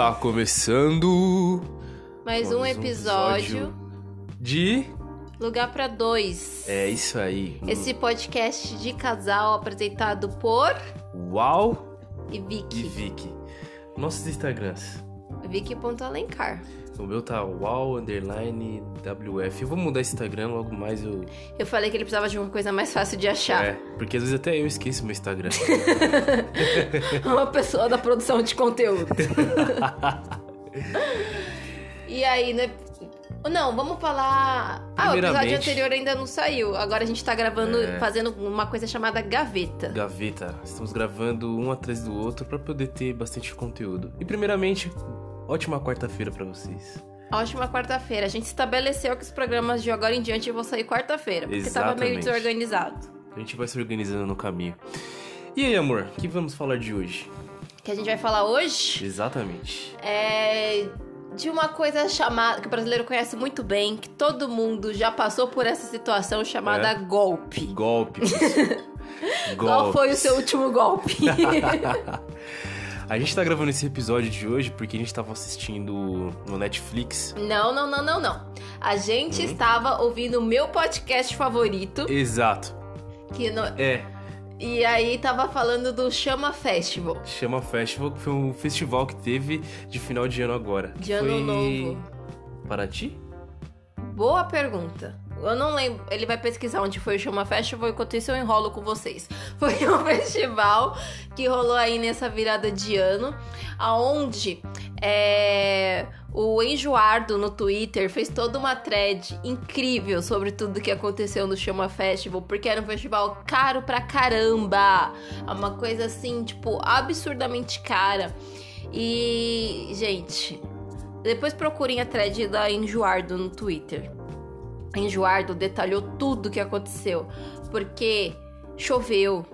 Está começando Mais um episódio, de. Lugar pra Dois. É isso aí. Esse podcast de casal apresentado por Uau e e Vicky. Vicky. Nossos Instagrams. Vicky.alencar. O meu tá Uau underline WF. Eu vou mudar esse Instagram logo mais. Eu... Eu falei que ele precisava de uma coisa mais fácil de achar. É, porque às vezes até eu esqueço meu Instagram. Uma pessoa da produção de conteúdo. e aí, né? Não, vamos falar. Ah, o episódio anterior ainda não saiu. Agora a gente tá gravando, É. fazendo uma coisa chamada gaveta. Gaveta. Estamos gravando um atrás do outro pra poder ter bastante conteúdo. E primeiramente, ótima quarta-feira pra vocês. Ótima quarta-feira. A gente estabeleceu que os programas de agora em diante vão sair quarta-feira, porque tava meio Exatamente. desorganizado. A gente vai se organizando no caminho. E aí, amor, o que vamos falar de hoje? Que a gente vai falar hoje Exatamente. é de uma coisa chamada que o brasileiro conhece muito bem, que todo mundo já passou por essa situação chamada É. golpe. Golpe. Qual foi o seu último golpe? A gente tá gravando esse episódio de hoje porque a gente tava assistindo no Netflix. não, não, não, não, não. A gente estava ouvindo o meu podcast favorito, Exato. que no- É, e aí tava falando do Chama Festival. chama Festival, que foi um festival que teve de final de ano agora. De ano foi... novo. Paraty? Boa pergunta. Eu não lembro. Ele vai pesquisar onde foi o Chama Festival, enquanto isso eu enrolo com vocês. Foi um festival que rolou aí nessa virada de ano, aonde é, o Enjoardo no Twitter fez toda uma thread incrível sobre tudo que aconteceu no Chama Festival, porque era um festival caro pra caramba. É Uma coisa assim, tipo, absurdamente cara. E, gente, depois procurem a thread da Enjoardo no Twitter. Enjoardo detalhou tudo o que aconteceu. Porque choveu.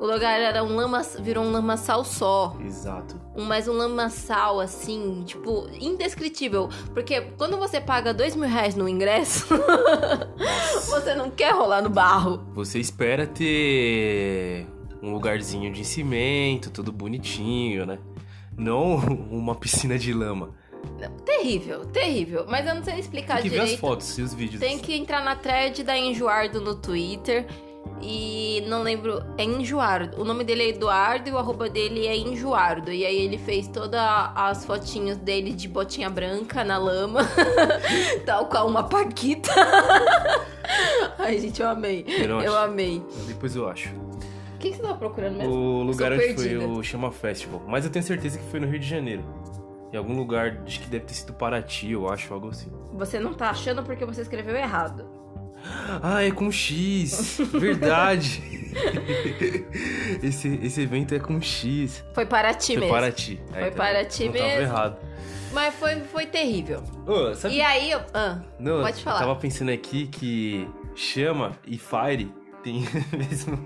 O lugar era um lama, virou um lamaçal só. Exato. Um, mas um lamaçal, assim, tipo, indescritível. Porque quando você paga dois mil reais no ingresso, você não quer rolar no barro. Você espera ter um lugarzinho de cimento, tudo bonitinho, né? Não uma piscina de lama. Terrível, terrível. Mas eu não sei explicar Tem que ver as direito. fotos e os vídeos. Tem que entrar na thread da Enjoardo no Twitter. E não lembro, é Enjoardo. O nome dele é Eduardo e o arroba dele é Enjoardo. E aí ele fez todas as fotinhos dele de botinha branca na lama, tal qual uma paquita. Ai, gente, eu amei. Eu Eu amei. Depois eu acho. O que, que você tava procurando mesmo? O lugar onde foi perdida. o Chama Festival. Mas eu tenho certeza que foi no Rio de Janeiro. Em algum lugar, acho que deve ter sido Paraty, eu acho, algo assim. Você não tá achando porque você escreveu errado. Ah, é com X! Verdade! esse, esse evento é com X. Foi para ti Foi mesmo. Paraty. Aí Foi tá- Paraty não Tava mesmo. errado. Mas foi, foi terrível. Sabe E aí, eu... ah, Não, pode falar. Eu tava pensando aqui que chama e fire tem mesmo,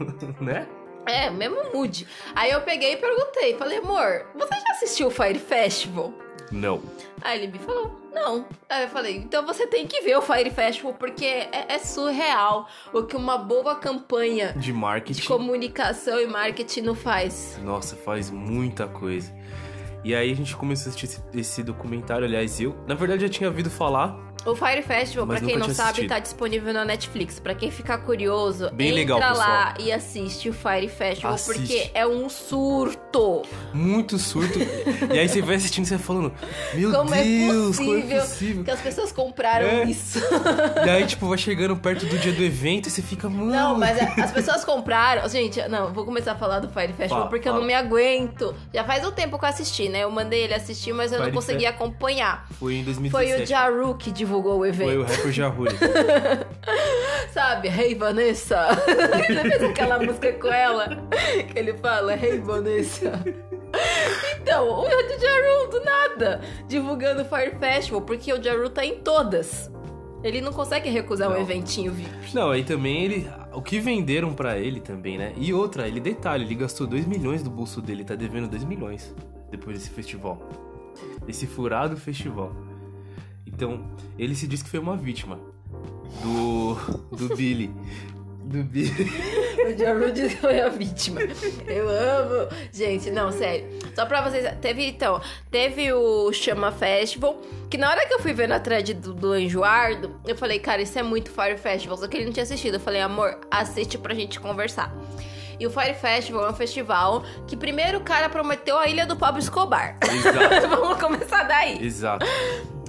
né? É, mesmo mood. Aí eu peguei e perguntei, falei, amor, você já assistiu o Fire Festival? Não. Aí ele me falou, não. Aí eu falei, então você tem que ver o Fire Festival, porque é, é surreal o que uma boa campanha De marketing. de comunicação e marketing não faz. Nossa, faz muita coisa. E aí a gente começou a assistir esse, documentário, aliás, eu, na verdade, já tinha ouvido falar. O Fire Festival, Mas pra quem não sabe, assistido. tá disponível na Netflix. Pra quem ficar curioso, Bem entra legal, pessoal. lá e assiste o Fire Festival, Assiste. porque é um surto. Muito surto. e aí você vai assistindo e você vai falando, meu Como é Deus, como é possível que as pessoas compraram É. isso? E aí, tipo, vai chegando perto do dia do evento e você fica, mano. Não, mas a- as pessoas compraram. Gente, não, eu vou começar a falar do Fire Festival Fala, porque eu fala. não me aguento. Já faz um tempo que eu assisti, né? Eu mandei ele assistir, mas eu não consegui acompanhar. Foi em 2017. Foi o Jaru que divulgou o Foi o evento. rapper Jahuri. Sabe? Hey Vanessa. Você fez aquela música com ela que ele fala, Hey Vanessa. Então, o Jaru do nada divulgando o Fire Festival, porque o Jaru tá em todas. Ele não consegue recusar um Não. eventinho VIP. Não, aí também ele. O que venderam pra ele também, né? E outra, ele detalhe, ele gastou 2 milhões do bolso dele, tá devendo 2 milhões depois desse festival. Esse furado festival. Então, ele se diz que foi uma vítima do. do Billy. Do Billy. o Rule foi a vítima. Eu amo. Gente, não, sério. Só pra vocês. Teve, então, teve o Chama Festival. Que na hora que eu fui ver na thread do, do Anjoardo, eu falei, cara, isso é muito Fire Festival. Só que ele não tinha assistido. Eu falei, amor, assiste pra gente conversar. E o Fire Festival é um festival que primeiro o cara prometeu a ilha do Pablo Escobar. Exato. Vamos começar daí. Exato.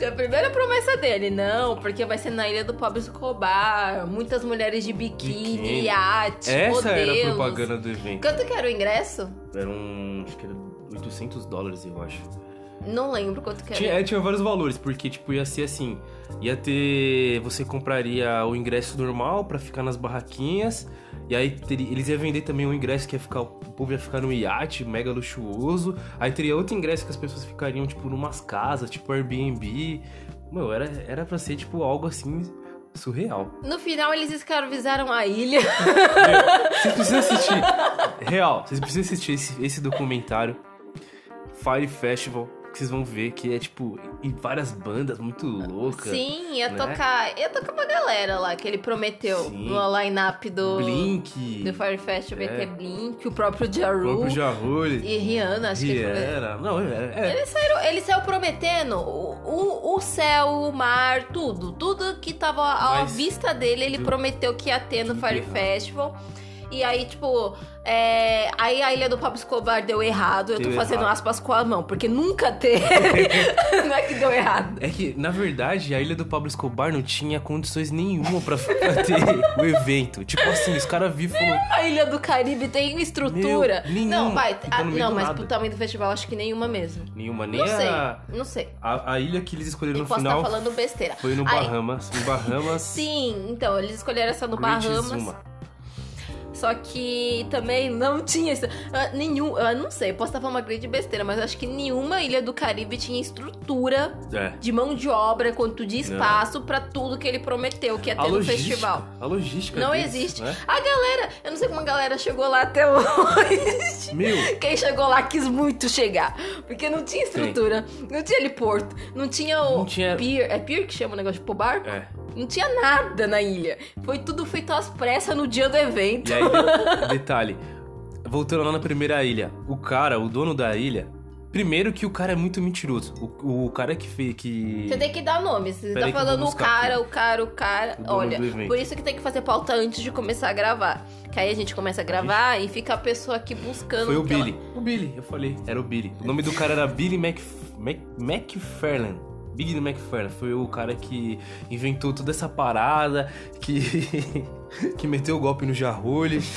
A primeira promessa dele, não, porque vai ser na ilha do Pablo Escobar, muitas mulheres de biquíni, Biquíni. iate, Essa era a modelos. propaganda do evento. Quanto que era o ingresso? Era um. Acho que era 800 dólares, eu acho. Não lembro quanto que era. Tinha, é, tinha vários valores, porque, tipo, ia ser assim: ia ter. Você compraria o ingresso normal pra ficar nas barraquinhas. E aí teria- eles iam vender também um ingresso que ia ficar. O povo ia ficar no iate mega luxuoso. Aí teria outro ingresso que as pessoas ficariam, tipo, numas casas, tipo Airbnb. Meu, era, era pra ser, tipo, algo assim surreal. No final, eles escravizaram a ilha. Meu, vocês precisam assistir. Real, vocês precisam assistir esse, esse documentário. Fire Festival. Que vocês vão ver que é tipo em várias bandas muito loucas. Sim, ia né? tocar. Ia tocar pra galera lá que ele prometeu Sim. no line-up do. Blink. Do Fire Festival. Ia É. ter Blink, o próprio Ja O próprio Jarulli. E Rihanna, acho que. Rihanna. Não, é. é. Ele saiu, ele saiu prometendo o, o, céu, o mar, tudo. Tudo que tava à Mas vista dele, ele prometeu que ia ter no Fire. Festival. E aí, tipo, é, aí a ilha do Pablo Escobar deu errado. Eu tô Deu fazendo errado. aspas com a mão, porque nunca teve. não é que deu errado. É que, na verdade, a ilha do Pablo Escobar não tinha condições nenhuma pra, pra ter o evento. Tipo assim, os caras viram falaram. A ilha do Caribe tem estrutura. Meu, nenhuma. não, vai. No meio não, mas nada. pro tamanho do festival, acho que nenhuma mesmo. Nenhuma, nem Não sei, a, não sei. a. a ilha que eles escolheram no posso final estar falando besteira. foi no Aí- Bahamas. Em Bahamas. Sim, então, eles escolheram essa no Great Bahamas. Zuma. Só que também não tinha ah, nenhum. Eu não sei, posso estar falando uma grande besteira, mas acho que nenhuma ilha do Caribe tinha estrutura É. de mão de obra quanto de espaço pra tudo que ele prometeu que ia A ter no logística. festival. A logística. Não existe. né? A galera, eu não sei como a galera chegou lá até hoje. Meu, Quem chegou lá quis muito chegar. Porque não tinha estrutura, não tinha heliporto, não tinha o Não tinha- pier. É pier que chama o negócio de pôr barco? é. Não tinha nada na ilha. Foi tudo feito às pressas no dia do evento. E aí, de- detalhe. Voltando lá na primeira ilha. O cara, o dono da ilha. Primeiro que o cara é muito mentiroso. O, o cara que fez. Que... Você tem que dar nome. Você Peraí tá falando o cara, o cara, o cara. O Olha, por isso que tem que fazer pauta antes de começar a gravar. Que aí a gente começa a gravar e fica a pessoa aqui buscando. Foi o que ela- Billy. O Billy, eu falei. Era o Billy. O nome do cara era Billy Mac... Mac... McFarlane. Billy McFarlane. Foi o cara que inventou toda essa parada. Que. que meteu o golpe no Jarrolho.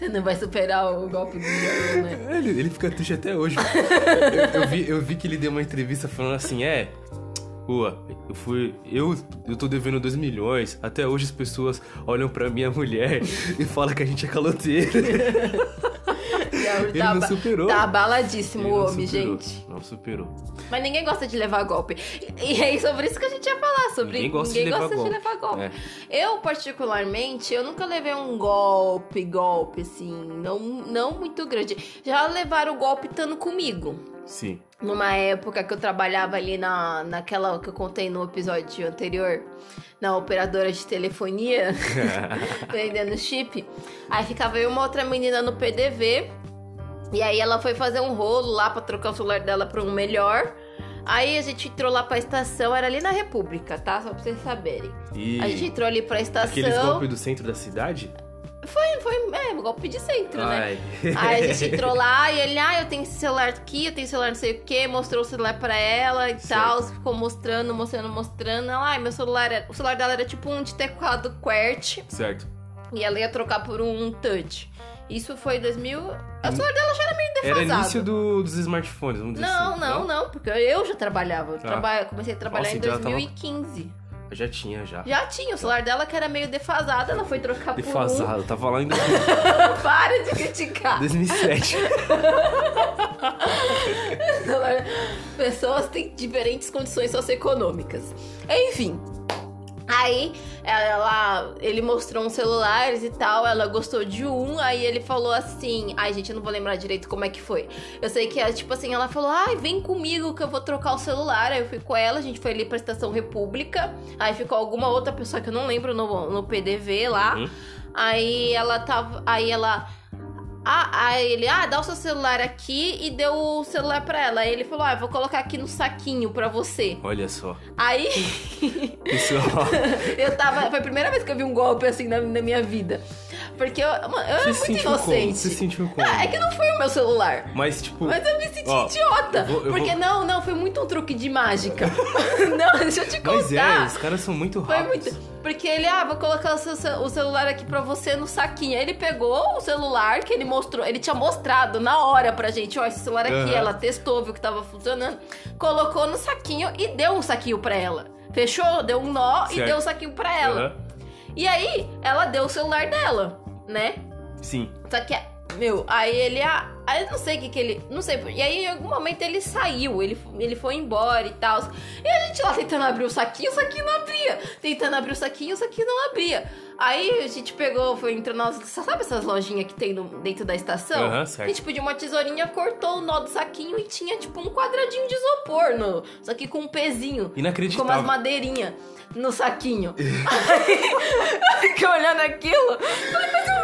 Você não vai superar o golpe do Jaru, né? Ele, ele fica triste até hoje. eu, eu vi, eu vi que ele deu uma entrevista falando assim: é. Pô, eu fui. Eu, eu tô devendo 2 milhões. Até hoje as pessoas olham pra minha mulher e falam que a gente é caloteiro. Ele tá, não superou. tá abaladíssimo o homem, superou, gente. Não superou. Mas ninguém gosta de levar golpe. E é sobre isso que a gente ia falar. Sobre Ninguém gosta de levar gosta golpe. de levar golpe. É. Eu, particularmente, eu nunca levei um golpe, golpe, assim, não, não muito grande. Já levaram o golpe estando comigo. Sim. Numa época que eu trabalhava ali na, naquela que eu contei no episódio anterior, na operadora de telefonia, vendendo chip. Aí ficava eu e uma outra menina no PDV. E aí ela foi fazer um rolo lá pra trocar o celular dela pra um melhor. Aí a gente entrou lá pra estação, era ali na República, tá? Só pra vocês saberem. E A gente entrou ali pra estação. aqueles golpes do centro da cidade? Foi, é, golpe de centro, né? Ai. Aí a gente entrou lá e ele, ah, eu tenho esse celular aqui, eu tenho celular não sei o que, mostrou o celular pra ela e Certo. tal, ficou mostrando, mostrando, mostrando. Ela, ai, meu celular era. O celular dela era tipo um de teclado QWERTY certo. e ela ia trocar por um touch. Isso foi 2000. O celular dela já era meio defasado. Era início do- dos smartphones, vamos dizer Não, assim. não, não, porque eu já trabalhava. Eu Ah. traba- comecei a trabalhar Nossa, em então ela tava- 2015. Já tinha, já. Já tinha, o celular dela que era meio defasado, ela foi trocar Defasado, eu tava lá em por um. Para de criticar. 2007. Pessoas têm diferentes condições socioeconômicas. Enfim. Aí ela, ele mostrou uns celulares e tal, ela gostou de um, aí ele falou assim, ai gente, eu não vou lembrar direito como é que foi. Eu sei que é tipo assim, ela falou, ai, vem comigo que eu vou trocar o celular. Aí eu fui com ela, a gente foi ali pra Estação República, aí ficou alguma outra pessoa que eu não lembro no, no PDV lá. Uhum. Aí ela tava. Aí ela. Ah, aí ele, ah, dá o seu celular aqui e deu o celular pra ela. Aí ele falou, ah, vou colocar aqui no saquinho pra você. Olha só. Aí. Pessoal, eu tava. Foi a primeira vez que eu vi um golpe assim na, na minha vida. Porque eu, mano, eu era muito inocente. Você se sentiu como? Ah, é que não foi o meu celular. Mas, tipo... Mas eu me senti Ó, idiota. eu vou- eu porque vou- não, não, foi muito um truque de mágica. não, deixa eu te contar. Mas é, os caras são muito Foi rápidos. muito. Porque ele, ah, vou colocar o, seu o celular aqui pra você no saquinho. Aí ele pegou o celular que ele mostrou, ele tinha mostrado na hora pra gente, ó, esse celular aqui, Aham. ela testou, viu que tava funcionando, colocou no saquinho e deu um saquinho pra ela. Fechou? Deu um nó e Certo. deu um saquinho pra ela. Aham. E aí, ela deu o celular dela, né? Sim. Só que, meu, aí ele, ah, aí eu não sei o que que ele, não sei, e aí em algum momento ele saiu, ele, ele foi embora e tal. E a gente lá tentando abrir o saquinho, o saquinho não abria. Tentando abrir o saquinho, o saquinho não abria. Aí a gente pegou, foi entrando nas, sabe essas lojinhas que tem no- dentro da estação? Aham, certo. A gente pediu uma tesourinha, cortou o nó do saquinho e tinha tipo um quadradinho de isopor, no, só que com um pezinho. Com umas Inacreditável. madeirinhas no saquinho. Aí, fiquei olhando aquilo. Falei, mas eu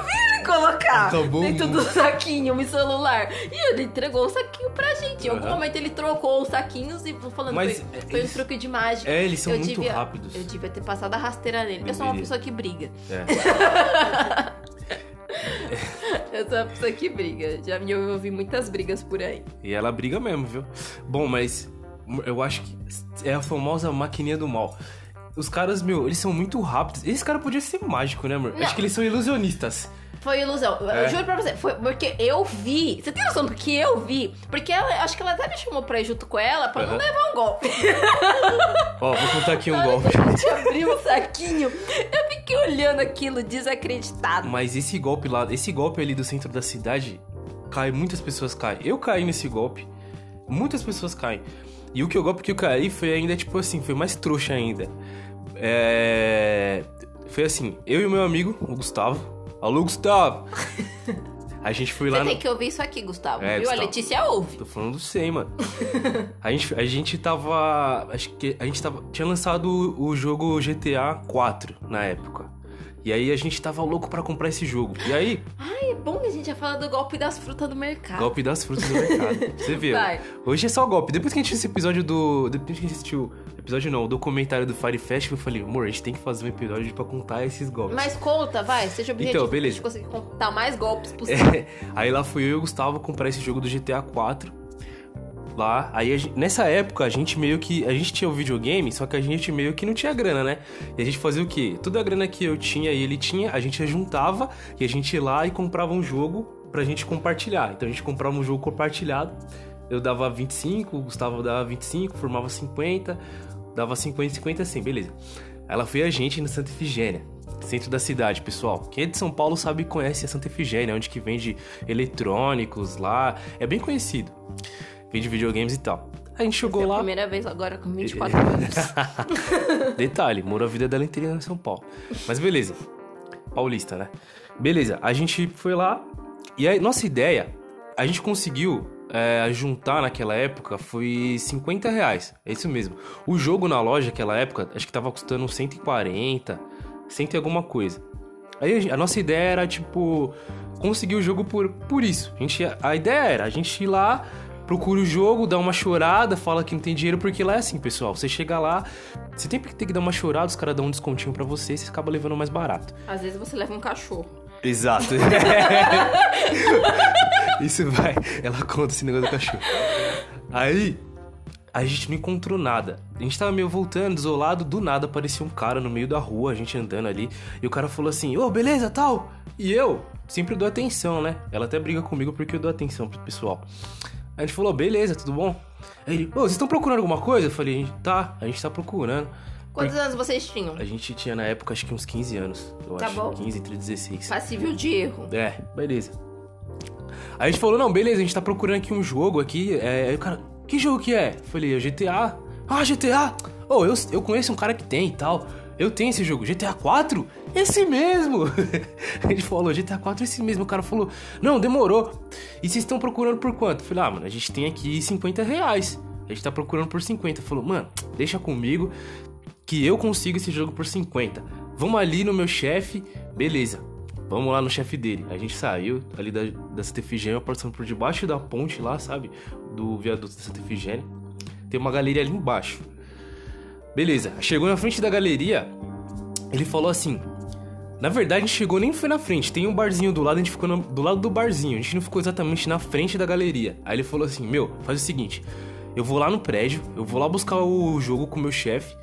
colocar Acabou dentro o do saquinho o celular. E ele entregou o saquinho pra gente. Em algum Aham. momento ele trocou os saquinhos e falando Mas, foi, é, foi um eles- truque de mágica. É, eles são Eu muito devia- rápidos. Eu devia ter passado a rasteira nele. Eu sou uma Deveria. pessoa que briga. É. Eu sou uma pessoa que briga. Já me ouvi muitas brigas por aí. E ela briga mesmo, viu? Bom, mas eu acho que é a famosa maquininha do mal. Os caras, meu, eles são muito rápidos. Esse cara podia ser mágico, né, amor? Não. Acho que eles são ilusionistas. Foi ilusão. É. Eu juro pra você. Foi porque eu vi. Você tem noção do que eu vi? Porque ela, acho que ela até me chamou pra ir junto com ela pra não Aham. levar um golpe. Ó, vou contar aqui um golpe. a gente abriu o saquinho, eu fiquei olhando aquilo desacreditado. Mas esse golpe lá, esse golpe ali do centro da cidade, cai, muitas pessoas caem. Eu caí nesse golpe, muitas pessoas caem. E o que o golpe que eu caí foi ainda, tipo assim, foi mais trouxa ainda. É... Foi assim, eu e o meu amigo, o Gustavo. Alô, Gustavo! A gente foi lá Você no... tem que ouvir isso aqui, Gustavo. É, viu? Gustavo. A Letícia ouve. Tô falando do 100, mano. a, gente, a gente tava. Acho que a gente tava. Tinha lançado o, o jogo GTA 4 na época. E aí a gente tava louco pra comprar esse jogo. E aí, Ai, é bom que a gente já fala do golpe das frutas do mercado. golpe das frutas do mercado. Você viu? Vai. Hoje é só golpe. Depois que a gente assistiu esse episódio do. Depois que a gente assistiu. Episódio não, o documentário do Fire Festival, eu falei, amor, a gente tem que fazer um episódio pra contar esses golpes. Mas conta, vai, seja objetivo. Então, beleza. Pra gente conseguir contar mais golpes possível. É, aí lá fui eu e o Gustavo comprar esse jogo do GTA 4. Lá, aí a gen- nessa época a gente meio que. A gente tinha o videogame, só que a gente meio que não tinha grana, né? E a gente fazia o quê? Toda a grana que eu tinha e ele tinha, a gente juntava e a gente ia lá e comprava um jogo pra gente compartilhar. Então a gente comprava um jogo compartilhado. Eu dava 25, o Gustavo dava 25, formava 50, dava 50, 50 assim, beleza. Ela foi a gente no Santa Efigênia, centro da cidade, pessoal. Quem é de São Paulo sabe e conhece a Santa Efigênia, onde que vende eletrônicos lá. É bem conhecido. Vende videogames e tal. A gente chegou É a lá. primeira vez agora com 24 anos. Detalhe, moro a vida dela inteira em São Paulo. Mas beleza. Paulista, né? Beleza, a gente foi lá. E aí, nossa ideia, a gente conseguiu é, juntar naquela época foi 50 reais. É isso mesmo. O jogo na loja naquela época, acho que tava custando 140, 100 e alguma coisa. Aí a, a nossa ideia era, tipo, conseguir o jogo por, por isso. A, gente, a ideia era a gente ir lá, procura o jogo, dá uma chorada, fala que não tem dinheiro, porque lá é assim, pessoal. Você chega lá, você tem que ter que dar uma chorada, os caras dão um descontinho pra você e você acaba levando mais barato. Às vezes você leva um cachorro. Exato. Isso vai. Ela conta esse negócio do cachorro. Aí, a gente não encontrou nada. A gente tava meio voltando, desolado, do nada apareceu um cara no meio da rua, a gente andando ali, e o cara falou assim: Ô, beleza, tal? E eu sempre dou atenção, né? Ela até briga comigo porque eu dou atenção pro pessoal. A gente falou: beleza, tudo bom? Aí ele: Ô, vocês estão procurando alguma coisa? Eu falei: tá, a gente tá procurando. Quantos anos vocês tinham? A gente tinha na época acho que uns 15 anos. Eu Tá acho. bom. 15 entre 16. Passível de erro. É, beleza. Aí a gente falou, não, beleza, a gente tá procurando aqui um jogo aqui. É, aí o cara, que jogo que é? Eu falei, é GTA. Ah, GTA? Oh, eu, eu conheço um cara que tem e tal. Eu tenho esse jogo, GTA 4? Esse mesmo! gente falou, GTA 4 esse mesmo. O cara falou, não, demorou. E vocês estão procurando por quanto? Falei, ah, mano, a gente tem aqui 50 reais. A gente tá procurando por 50. Falou, mano, deixa comigo que eu consigo esse jogo por 50. Vamos ali no meu chefe, beleza. vamos lá no chefe dele. A gente saiu ali da, da Santa Efigênia, passando por debaixo da ponte lá, sabe? Do viaduto da Santa Efigênia. Tem uma galeria ali embaixo. Beleza, chegou na frente da galeria, ele falou assim: na verdade, a gente chegou nem foi na frente. Tem um barzinho do lado, a gente ficou no, do lado do barzinho. A gente não ficou exatamente na frente da galeria. Aí ele falou assim: Meu, faz o seguinte. Eu vou lá no prédio, eu vou lá buscar o jogo com o meu chefe.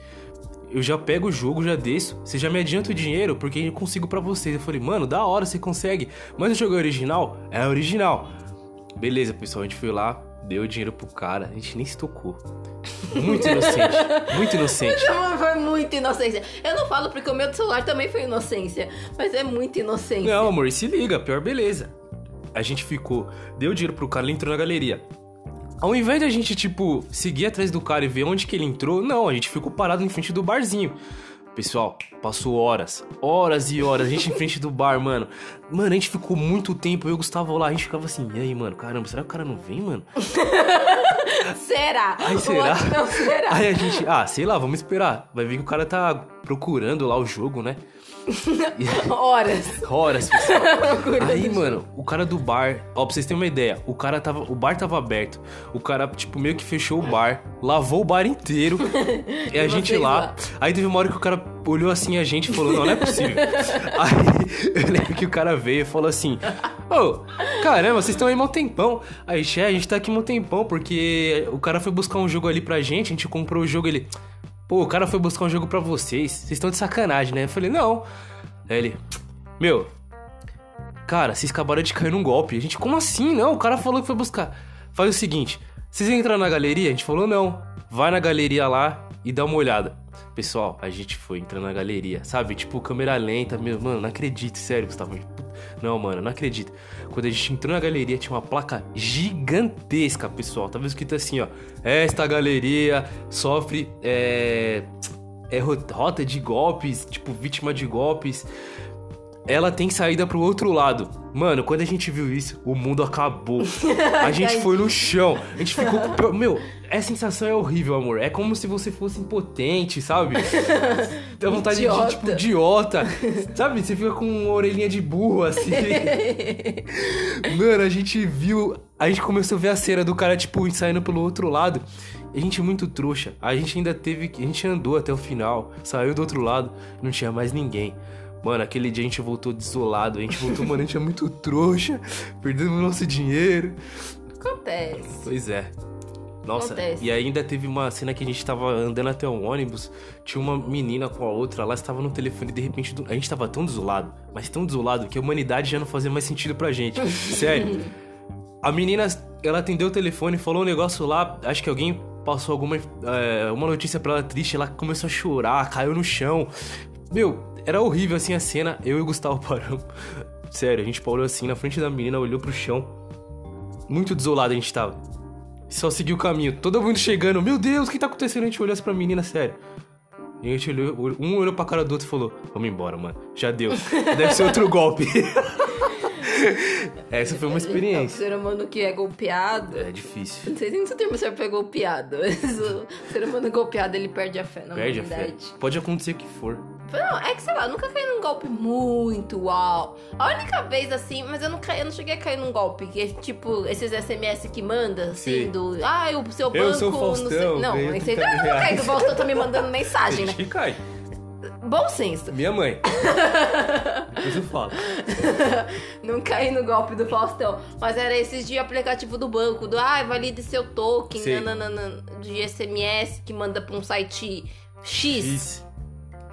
Eu já pego o jogo, já desço. Você já me adianta o dinheiro porque eu consigo para vocês. Eu falei, mano, da hora, você consegue. Mas o jogo é original? É original. Beleza, pessoal, a gente foi lá, deu o dinheiro pro cara, a gente nem se tocou. Muito inocente. muito inocente. Mas foi muito inocência. Eu não falo porque o meu celular também foi inocência. Mas é muito inocência. Não, amor, se liga, pior beleza. A gente ficou, deu dinheiro pro cara, ele entrou na galeria. Ao invés de a gente, tipo, seguir atrás do cara e ver onde que ele entrou, não, a gente ficou parado em frente do barzinho. Pessoal, passou horas, horas e horas, a gente em frente do bar, mano. Mano, a gente ficou muito tempo, eu e o Gustavo lá, a gente ficava assim, e aí, mano, caramba, será que o cara não vem, mano? será? Aí será? Não, será? Aí a gente, ah, sei lá, vamos esperar. Vai ver que o cara tá procurando lá o jogo, né? Horas. Horas, pessoal. Aí, mano, o cara do bar, ó, pra vocês terem uma ideia, o cara tava. O bar tava aberto. O cara, tipo, meio que fechou o bar, lavou o bar inteiro. e a gente lá. lá. Aí teve uma hora que o cara olhou assim a gente e falou, não, não é possível. Aí eu lembro que o cara veio e falou assim: Ô, oh, caramba, vocês estão aí mó tempão. Aí, che, a gente tá aqui mó tempão, porque o cara foi buscar um jogo ali pra gente, a gente comprou o jogo ele. Pô, o cara foi buscar um jogo pra vocês. Vocês estão de sacanagem, né? Eu falei, não. Aí ele, meu, cara, vocês acabaram de cair num golpe. A gente, como assim? Não, o cara falou que foi buscar. Faz o seguinte, vocês entram na galeria? A gente falou, não. Vai na galeria lá e dá uma olhada. Pessoal, a gente foi entrando na galeria, sabe? Tipo, câmera lenta, meu, mano, não acredito, sério, Gustavo. Não, mano, não acredito. Quando a gente entrou na galeria, tinha uma placa gigantesca, pessoal. Tava escrito assim, ó. Esta galeria sofre é, é rota de golpes, tipo, vítima de golpes ela tem saída pro outro lado. Mano, quando a gente viu isso, o mundo acabou. A gente foi no chão. A gente ficou com. Meu, essa sensação é horrível, amor. É como se você fosse impotente, sabe? Dá vontade idiota. de, tipo, idiota. Sabe? Você fica com uma orelhinha de burro, assim. Mano, a gente viu. A gente começou a ver a cena do cara, tipo, saindo pelo outro lado. A gente é muito trouxa. A gente ainda teve. A gente andou até o final, saiu do outro lado, não tinha mais ninguém. Mano, aquele dia a gente voltou desolado. A gente voltou, mano, a gente é muito trouxa. Perdendo nosso dinheiro. Acontece. Pois é. Nossa, Acontece. e ainda teve uma cena que a gente tava andando até um ônibus, tinha uma menina com a outra, ela estava no telefone e de repente a gente tava tão desolado, mas tão desolado que a humanidade já não fazia mais sentido pra gente. Sério. A menina, ela atendeu o telefone, falou um negócio lá, acho que alguém passou alguma é, uma notícia pra ela triste, ela começou a chorar, caiu no chão. Meu, era horrível assim a cena, eu e o Gustavo paramos. Sério, a gente parou assim na frente da menina, olhou pro chão. Muito desolado a gente tava. Só seguiu o caminho. Todo mundo chegando. Meu Deus, o que tá acontecendo? A gente olhou assim pra menina, sério. E a gente olhou, um olhou pra cara do outro e falou: Vamos embora, mano. Já deu. Deve ser outro golpe. Essa foi uma experiência. O ser humano que é golpeado. É difícil. Não sei nem se o termo serve pra golpeado, mas o ser humano golpeado ele perde a fé na perde humanidade. A fé. Pode acontecer o que for. Não, é que sei lá, eu nunca caí num golpe muito uau. A única vez assim, mas eu não, caí, eu não cheguei a cair num golpe, que é tipo esses SMS que manda, assim, Sim. do. Ah, o seu banco. Eu sou Faustão, não sei. Não, não, não, não cai do Faustão tá me mandando mensagem, né? Que cai. Bom senso. Minha mãe. Eu falo. não caí no golpe do Faustão. Mas era esses de aplicativo do banco, do ah, valide seu token, nananana, de SMS que manda pra um site X. X.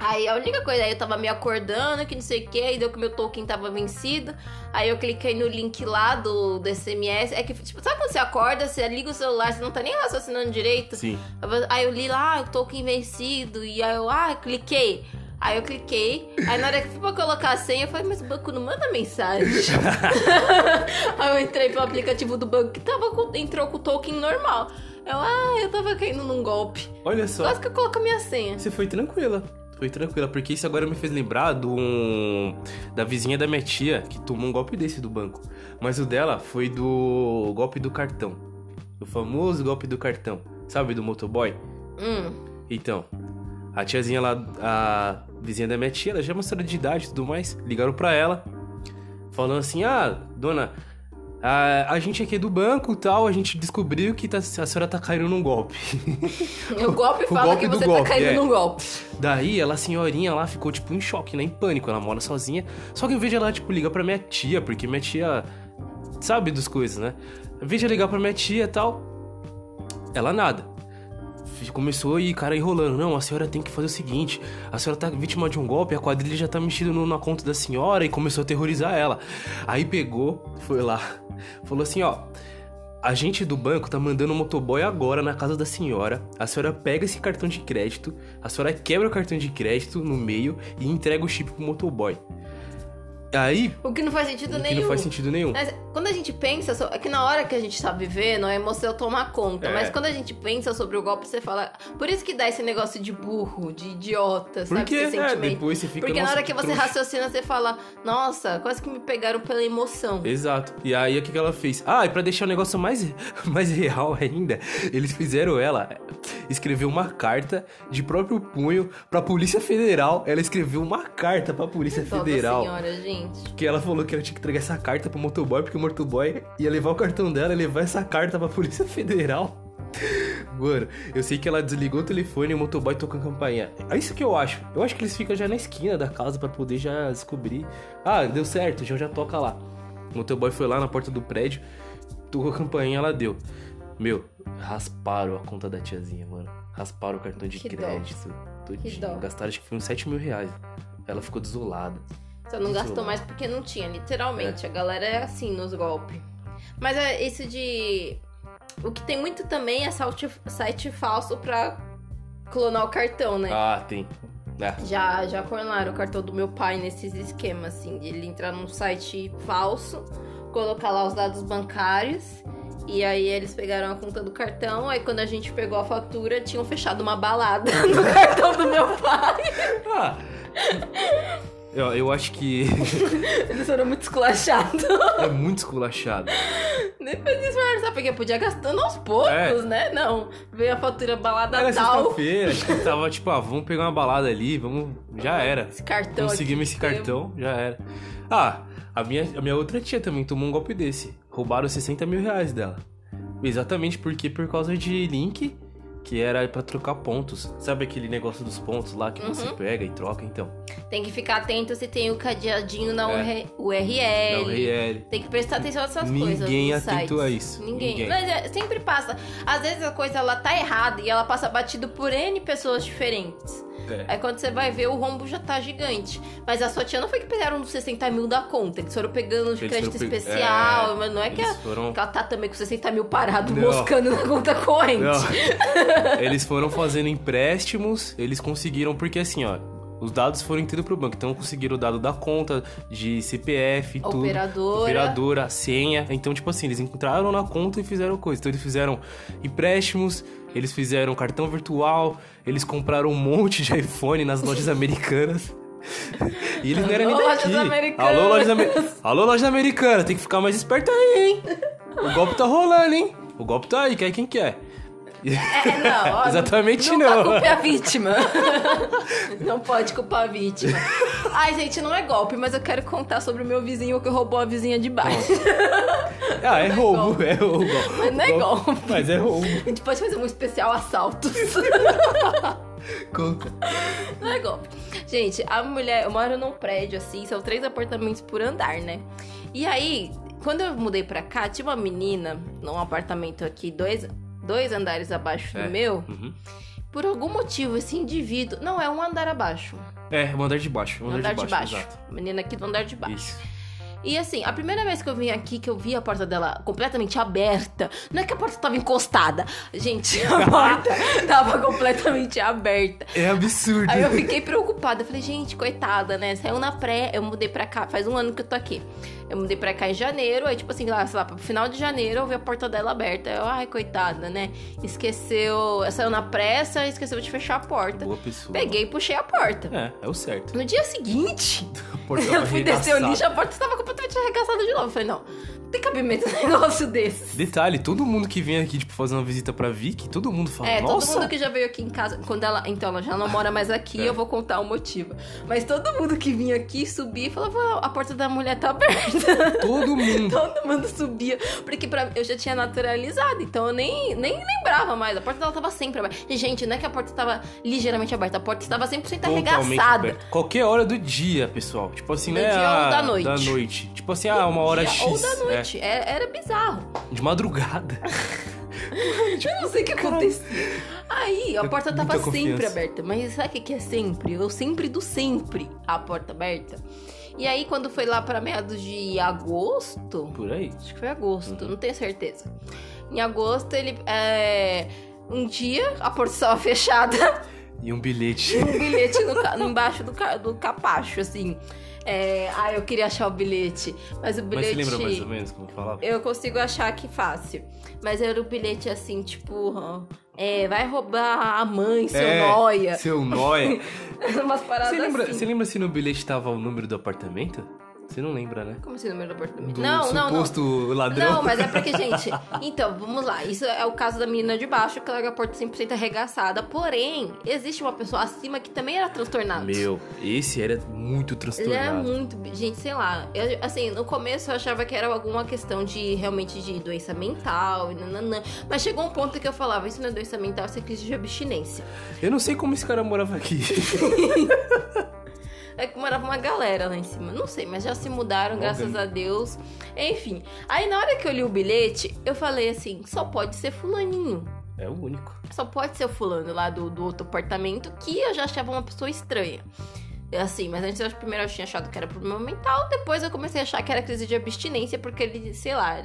Aí a única coisa, aí eu tava me acordando, que não sei o que, aí deu que meu token tava vencido. Aí eu cliquei no link lá do, do SMS. É que, tipo, sabe quando você acorda, você liga o celular, você não tá nem raciocinando direito? Sim. Aí eu li lá, ah, token vencido. E aí eu, ah, cliquei. Aí eu cliquei, aí na hora que fui pra colocar a senha, eu falei, mas o banco não manda mensagem. aí eu entrei pro aplicativo do banco que tava com, entrou com o token normal. Eu, ah, eu tava caindo num golpe. Olha só. Quase que eu coloco a minha senha. Você foi tranquila. Foi tranquila, porque isso agora me fez lembrar do um, da vizinha da minha tia que tomou um golpe desse do banco. Mas o dela foi do golpe do cartão. O famoso golpe do cartão. Sabe, do motoboy? Hum. Então, a tiazinha lá, a vizinha da minha tia, ela já mostrou de idade e tudo mais. Ligaram pra ela. falando assim: ah, dona. A, a gente aqui do banco e tal, a gente descobriu que tá- a senhora tá caindo num golpe. O golpe O fala golpe que você golpe, tá caindo é. num golpe. Daí, ela, a senhorinha lá, ficou, tipo, em choque, né? Em pânico. Ela mora sozinha. Só que em vez de ela, tipo, ligar pra minha tia, porque minha tia sabe das coisas, né? Em vez de ligar pra minha tia e tal, ela nada. Começou e cara enrolando. Não, a senhora tem que fazer o seguinte: a senhora tá vítima de um golpe, a quadrilha já tá mexida no- na conta da senhora e começou a terrorizar ela. Aí pegou, foi lá, falou assim: ó. A gente do banco tá mandando um motoboy agora na casa da senhora. A senhora pega esse cartão de crédito, a senhora quebra o cartão de crédito no meio e entrega o chip pro motoboy. Aí, O que não faz sentido o que nenhum. não faz sentido nenhum. Mas quando a gente pensa, so- é que na hora que a gente tá vivendo, a emoção toma conta. É. Mas quando a gente pensa sobre o golpe, você fala. Por isso que dá esse negócio de burro, de idiota, sabe? Porque, Esse é, depois você fica Porque na nossa, hora que você trouxa. raciocina, você fala, nossa, quase que me pegaram pela emoção. Exato. E aí, o que, que ela fez? Ah, e pra deixar o negócio mais, mais real ainda, eles fizeram ela escrever uma carta de próprio punho pra Polícia Federal. Ela escreveu uma carta pra Polícia da Federal. senhora, gente. Que ela falou que ela tinha que entregar essa carta pro motoboy, porque o motoboy ia levar o cartão dela e levar essa carta pra Polícia Federal. Mano, eu sei que ela desligou o telefone e o motoboy tocou a campainha. É isso que eu acho. Eu acho que eles ficam já na esquina da casa pra poder já descobrir. Ah, deu certo, já já toca lá. O motoboy foi lá na porta do prédio, tocou a campainha, ela deu. Meu, rasparam a conta da tiazinha, mano. Rasparam o cartão de Que dó. crédito. Todinho. dó. Gastaram acho que foi uns 7 mil reais. Ela ficou desolada. Só não gastou mais porque não tinha, literalmente. A galera é assim nos golpes. Mas é isso de. O que tem muito também é site, site falso pra clonar o cartão, né? Ah, tem. É. Já, já clonaram o cartão do meu pai nesses esquemas, assim. de Ele entrar num site falso, colocar lá os dados bancários. E aí eles pegaram a conta do cartão. Aí quando a gente pegou a fatura, tinham fechado uma balada no cartão do meu pai. Ah. Eu, eu acho que Eles foram muito esculachados. é muito esculachado. Depois eles sabe? Porque podia gastando aos poucos, É. né? Não. Veio a fatura balada Era tal. sexta-feira, acho que tava tipo, ah, vamos pegar uma balada ali, vamos. Já era. Esse cartão Conseguimos aqui, esse cartão, já era. Ah, a minha, a minha outra tia também tomou um golpe desse. Roubaram 60 mil reais dela. Exatamente porque por causa de link, que era pra trocar pontos. Sabe aquele negócio dos pontos lá que você Uhum. pega e troca, então? Tem que ficar atento se tem o cadeadinho na É. URL. Não, RL. Tem que prestar atenção nessas Ninguém coisas. atentou sites. a isso. Ninguém. Ninguém. Mas é, sempre passa. Às vezes a coisa ela tá errada e ela passa batido por N pessoas diferentes. É. Aí quando você vai ver, o rombo já tá gigante. Mas a sua tia não foi que pegaram os 60 mil da conta. Eles foram pegando de Eles crédito pe- especial. é, mas não é que, a- foram. que ela tá também com 60 mil parado, Não. moscando na conta corrente. Eles foram fazendo empréstimos, eles conseguiram, porque assim, ó, os dados foram inteiros pro banco, então conseguiram o dado da conta, de CPF, tudo. Operadora. Operadora, senha. Então, tipo assim, eles entraram na conta e fizeram coisa. Então, eles fizeram empréstimos, eles fizeram cartão virtual, eles compraram um monte de iPhone nas lojas americanas. E eles não eram nem daqui. lojas americanas. Alô, lojas americanas. Alô, lojas americanas. Tem que ficar mais esperto aí, hein? O golpe tá rolando, hein? O golpe tá aí, quer quem quer. É, não, ó, Exatamente nunca não. culpe a vítima. não pode culpar a vítima. Ai, gente, não é golpe, mas eu quero contar sobre o meu vizinho que roubou a vizinha de baixo. Ah, é Não é roubo, golpe. é roubo. Mas não é golpe. Mas é roubo. A gente pode fazer um especial assaltos. Conta. Não é golpe. Gente, a mulher, eu moro num prédio assim, são três apartamentos por andar, né? E aí, quando eu mudei pra cá, tinha uma menina num apartamento aqui, dois, dois andares abaixo É. do meu. Uhum. Por algum motivo, esse indivíduo. Não, é um andar abaixo. É, o andar de baixo. Um andar, andar de baixo. Exato. Menina aqui do andar de baixo. Isso. E assim, a primeira vez que eu vim aqui, que eu vi a porta dela completamente aberta, não é que a porta tava encostada. Gente, a porta tava completamente aberta. É absurdo. Aí eu fiquei preocupada. Eu falei, gente, coitada, né? Saiu na pré. Eu mudei pra cá, faz um ano que eu tô aqui. Eu mudei pra cá em janeiro. Aí, tipo assim, lá, sei lá, pro final de janeiro eu vi a porta dela aberta. Eu, ai, coitada, né? Esqueceu. Saiu na pressa, esqueceu de fechar a porta. Boa pessoa. Peguei e puxei a porta. É, é o certo. No dia seguinte, eu fui descer o lixo, a porta estava completamente arregaçada de novo. Eu falei, não, tem cabimento um negócio desse. Detalhe, todo mundo que vem aqui, tipo, fazer uma visita pra Vicky, todo mundo fala, É, nossa... todo mundo que já veio aqui em casa, quando ela, então ela já não mora mais aqui, É. eu vou contar o motivo. Mas todo mundo que vinha aqui subia e falava, "Ah, a porta da mulher tá aberta. Todo mundo. todo mundo subia, porque pra, eu já tinha naturalizado, então eu nem, nem lembrava mais. A porta dela tava sempre aberta. E, gente, não é que a porta tava ligeiramente aberta, a porta estava 100% Totalmente arregaçada. Qualquer hora do dia, pessoal. Tipo assim, Do né? dia ou a- da noite. Da noite. Tipo assim, ah, uma hora X. Ou da é, noite. É, era bizarro. de madrugada. Eu não sei o que acontecia. Aí, a porta tava muita sempre confiança. aberta. Mas sabe o que é sempre? Eu sempre do sempre a porta aberta. E aí, quando foi lá pra meados de agosto, Por aí. acho que foi agosto, Uhum. não tenho certeza. Em agosto, ele. é, Um dia, a porta estava fechada. E um bilhete. um bilhete no embaixo do, do capacho, assim. É, ah, eu queria achar o bilhete. Mas o Mas bilhete. você lembra mais ou menos como falava? Eu consigo achar aqui fácil. Mas era o bilhete assim, tipo. É, vai roubar a mãe, seu É, noia. Seu nóia. Umas paradas Você lembra, assim. você lembra se no bilhete tava o número do apartamento? Você não lembra, né? Como assim, número do apartamento? Do não, não, não. suposto ladrão. Não, mas é porque, gente. Então, vamos lá. Isso é o caso da menina de baixo, que larga a porta 100% arregaçada. Porém, existe uma pessoa acima que também era transtornada. Meu, esse era muito Ele transtornado. era muito. Gente, sei lá. Eu, assim, no começo eu achava que era alguma questão de realmente de doença mental e nananã. Mas chegou um ponto que eu falava: Isso não é doença mental, isso é crise de abstinência. Eu não sei como esse cara morava aqui. É que morava uma galera lá em cima. Não sei, mas já se mudaram, Morgan. graças a Deus. Enfim. Aí na hora que eu li o bilhete, eu falei assim: só pode ser fulaninho. É o único. Só pode ser o fulano lá do, do outro apartamento, que eu já achava uma pessoa estranha. Assim, mas antes eu primeiro eu tinha achado que era problema mental, depois eu comecei a achar que era crise de abstinência, porque ele, sei lá,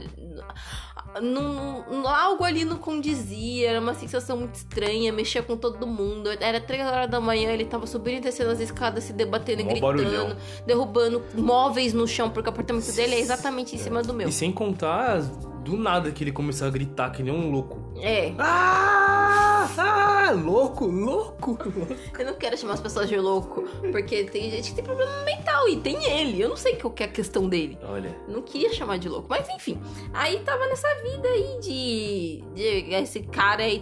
não, não- algo ali não condizia, era uma sensação muito estranha, mexia com todo mundo. Era três horas da manhã, ele tava subindo e descendo as escadas, se debatendo e Mó gritando, barulhão. derrubando móveis no chão, porque o apartamento dele é exatamente em cima do meu. E sem contar do nada que ele começou a gritar que nem um louco. É, Ah! Ah! Louco, louco, louco. Eu não quero chamar as pessoas de louco, porque tem gente que tem problema mental e tem ele. Eu não sei qual que é a questão dele. Olha, não queria chamar de louco, mas enfim. Aí tava nessa vida aí de, de esse cara aí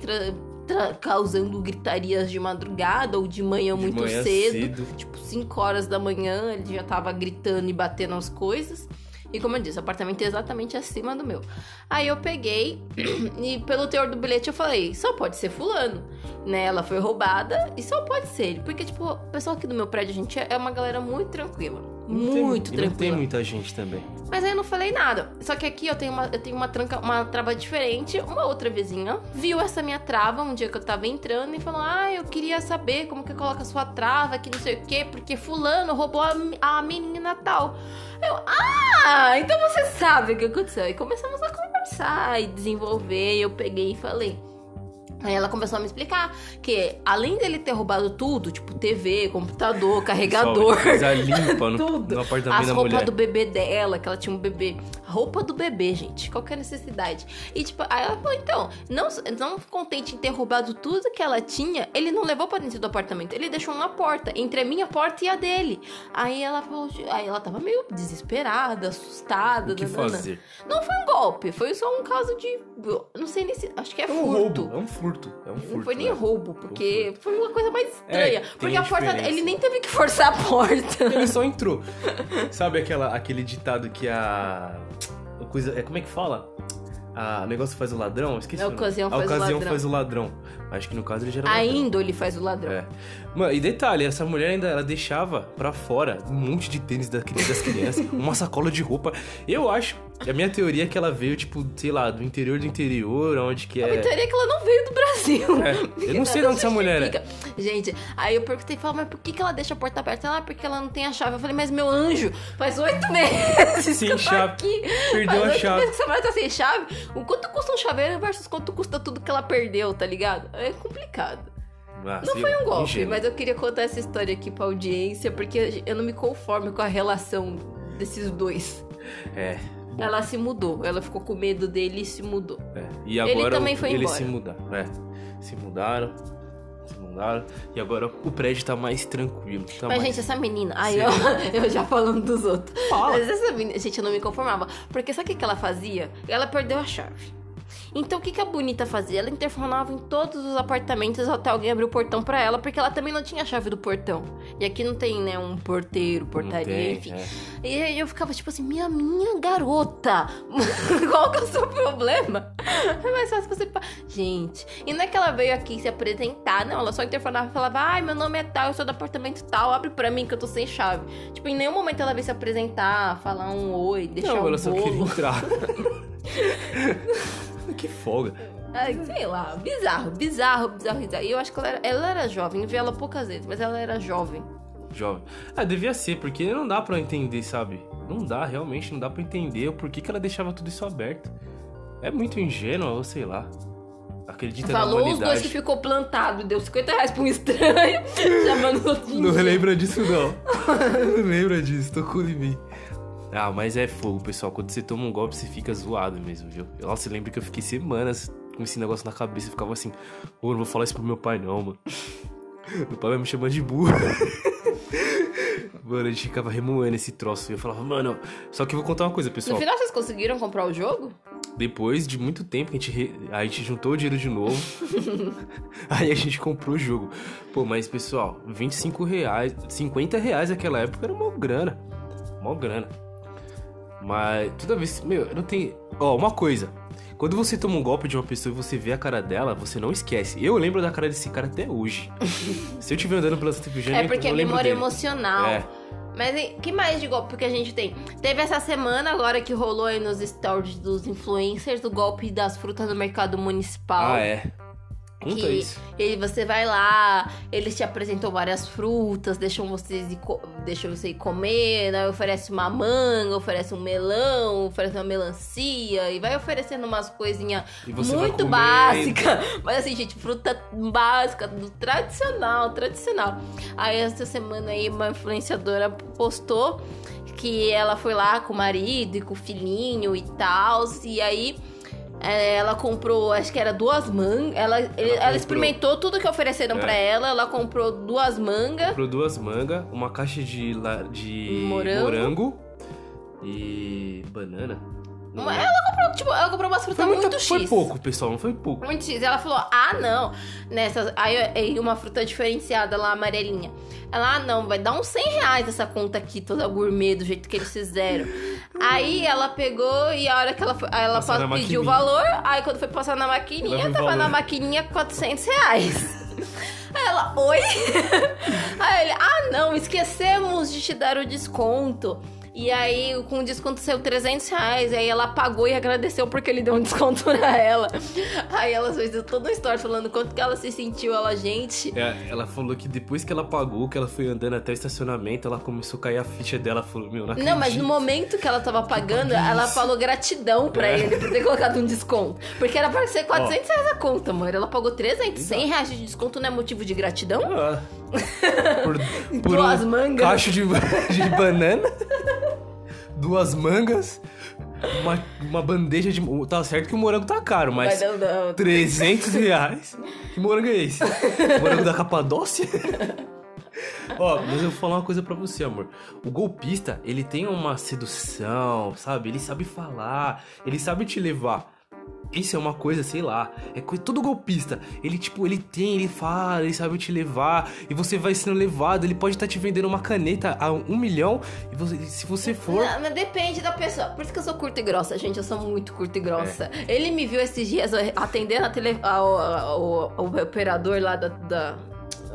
causando gritarias de madrugada ou de manhã de muito manhã cedo. Tipo, 5 horas da manhã, ele já tava gritando e batendo as coisas. E como eu disse, o apartamento é exatamente acima do meu. Aí eu peguei e pelo teor do bilhete eu falei, só pode ser fulano. Né? Ela foi roubada e só pode ser ele. Porque, tipo, o pessoal aqui do meu prédio, a gente é uma galera muito tranquila. Não tem- muito e Não tem tranquila. muita gente também. Mas aí eu não falei nada. Só que aqui eu tenho uma, eu tenho uma, tranca, uma trava diferente. Uma outra vizinha viu essa minha trava um dia que eu tava entrando e falou: Ah, eu queria saber como que coloca a sua trava, que não sei o quê, porque fulano roubou a, a menina tal. Eu, ah, então você sabe o que aconteceu. E começamos a conversar e desenvolver. E eu peguei e falei. Aí ela começou a me explicar que, além dele ter roubado tudo, tipo TV, computador, carregador, coisa limpa no, Tudo. no apartamento as roupas do bebê dela, que ela tinha um bebê. Roupa do bebê, gente. Qual que é a necessidade? E tipo, aí ela falou, então, não, não contente em ter roubado tudo que ela tinha, ele não levou pra dentro do apartamento. Ele deixou uma porta, entre a minha porta e a dele. Aí ela falou, aí ela tava meio desesperada, assustada. O que fazer? Não foi um golpe, foi só um caso de. Não sei nem se. Acho que é É um furto. roubo, é um furto. É um furto. Não foi nem né? roubo, porque foi uma coisa mais estranha. É, porque a a porta. diferença. Ele nem teve que forçar a porta. Ele só entrou. Sabe aquela, aquele ditado que a. a Coisa, é, como é que fala? A o negócio faz o ladrão? Esqueci. A o nome. ocasião a faz o ocasião ladrão. faz o ladrão. Acho que no caso ele já era A ladrão. índole faz o ladrão. É. Mano, e detalhe, essa mulher ainda ela deixava pra fora um monte de tênis da- das crianças, uma sacola de roupa. Eu acho, a minha teoria é que ela veio, tipo, sei lá, do interior do interior, onde que A é. teoria é que ela não veio do Brasil. É, eu não sei de onde essa mulher é. Gente, aí eu perguntei, falei, mas por que, que ela deixa a porta aberta? Ela, "Ah, porque ela não tem a chave. Eu falei, mas meu anjo, faz oito meses Sem que eu tô chave. aqui. Perdeu faz a chave. meses que essa mulher tá sem chave. O quanto custa um chaveiro versus quanto custa tudo que ela perdeu, tá ligado? É complicado. Ah, Não foi um golpe, ingênuo. mas eu queria contar essa história aqui pra audiência, porque eu não me conformo com a relação desses dois. É. bom, Ela se mudou, ela ficou com medo dele e se mudou. é. E agora também foi eles embora. se mudaram. É. Se mudaram. se mudaram. E agora o prédio tá mais tranquilo. Tá Mas, mais... gente, essa menina. Aí eu, eu já falando dos outros. Fala. Mas essa menina, gente, eu não me conformava. Porque sabe o que, que ela fazia? Ela perdeu a chave. Então o que, que a bonita fazia? Ela interfonava em todos os apartamentos até alguém abrir o portão pra ela, porque ela também não tinha a chave do portão. E aqui não tem, né, um porteiro, portaria, tem, enfim. é. E aí eu ficava tipo assim, minha, minha garota, qual que é o seu problema? É mais fácil você... Gente, e não é que ela veio aqui se apresentar, não, ela só interfonava e falava, ai, meu nome é tal, eu sou do apartamento tal, abre pra mim que eu tô sem chave. Tipo, em nenhum momento ela veio se apresentar, falar um oi, deixar Não, um ela só queria entrar. que folga. Ai, sei lá, bizarro, bizarro, bizarro, bizarro. E eu acho que ela era, ela era jovem, eu vi ela poucas vezes, mas ela era jovem. Jovem. Ah, devia ser, porque não dá pra entender, sabe? Não dá, realmente, não dá pra entender o porquê que ela deixava tudo isso aberto. É muito ingênua, ou sei lá. Acredita na Falou os humanidade. dois que ficou plantado, deu 50 reais pra um estranho, chamando o outro Não lembra disso, não. não lembra disso, tocou em mim. Ah, mas é fogo, pessoal. Quando você toma um golpe, você fica zoado mesmo, viu? Nossa, eu lembro que eu fiquei semanas com esse negócio na cabeça. Eu ficava assim, ô, não vou falar isso pro meu pai, não, mano. Meu pai vai me chamar de burro. Mano, a gente ficava remoendo esse troço. E eu falava, mano, só que eu vou contar uma coisa, No pessoal. final vocês conseguiram comprar o jogo? Depois de muito tempo que a gente, re- a gente juntou o dinheiro de novo. aí a gente comprou o jogo. Pô, mas pessoal, 25 reais, 50 reais naquela época era uma grana. Uma grana. Mas toda vez. Meu, eu não tenho. Ó, uma coisa. Quando você toma um golpe de uma pessoa e você vê a cara dela, você não esquece. Eu lembro da cara desse cara até hoje. Se eu estiver andando pela Santa Efigênia, é porque é eu lembro memória dele. emocional. É. Mas que mais de golpe que a gente tem? Teve essa semana agora que rolou aí nos stories dos influencers do golpe das frutas no mercado municipal. Ah, é. Conta que isso. ele, você vai lá, eles te apresentam várias frutas, deixam vocês ir deixam você ir comer, né? oferece uma manga, oferece um melão, oferece uma melancia e vai oferecendo umas coisinhas muito comendo. básica, mas assim, gente, fruta básica, do tradicional, tradicional. Aí essa semana aí uma influenciadora postou que ela foi lá com o marido e com o filhinho e tal, e aí ela comprou, acho que era duas mangas. Ela, ela, comprou. experimentou tudo que ofereceram É. pra ela. Ela comprou duas mangas. Comprou duas mangas, uma caixa de, de Morango. morango e banana. Lembro. Ela comprou, tipo, ela comprou umas frutas muita- muito X. foi pouco, pessoal, não foi pouco. Muito X. Ela falou, ah, não. Nessas, aí, uma fruta diferenciada lá, amarelinha. Ela, ah, não, vai dar uns 100 reais essa conta aqui, toda gourmet, do jeito que eles fizeram. aí ela pegou e a hora que ela, foi, ela pediu o valor, aí quando foi passar na maquininha, tava na maquininha 400 reais. Aí ela, oi? Aí ele, ah, não, esquecemos de te dar o desconto. E aí, com o desconto saiu 300 reais. Aí ela pagou e agradeceu porque ele deu um desconto pra ela. Aí ela fez toda uma história falando quanto que ela se sentiu, ela, gente. É, ela falou que depois que ela pagou, que ela foi andando até o estacionamento, ela começou a cair a ficha dela. Falou, meu, não Não, mas no momento que ela tava pagando, ela falou gratidão pra É. ele por ter colocado um desconto. Porque era pra ser 400 reais a conta, amor. Ela pagou 300, 100 reais de desconto não é motivo de gratidão? Ah, por, por Duas um mangas. cacho de, de banana, duas mangas, uma, uma bandeja de... Tá certo que o morango tá caro, mas... Mas não, não. 300 reais? Que morango é esse? Morango da Capadócia? Ó, mas eu vou falar uma coisa pra você, amor. O golpista, ele tem uma sedução, sabe? Ele sabe falar, ele sabe te levar. Isso é uma coisa, sei lá. É coisa, todo golpista. Ele, tipo, ele tem, ele fala, ele sabe te levar. E você vai sendo levado. Ele pode estar te vendendo uma caneta a um milhão. E você- se você for. Não, mas depende da pessoa. Por isso que eu sou curta e grossa, gente. Eu sou muito curta e grossa. É. Ele me viu esses dias atendendo a tele... ao, ao- ao operador lá da, da-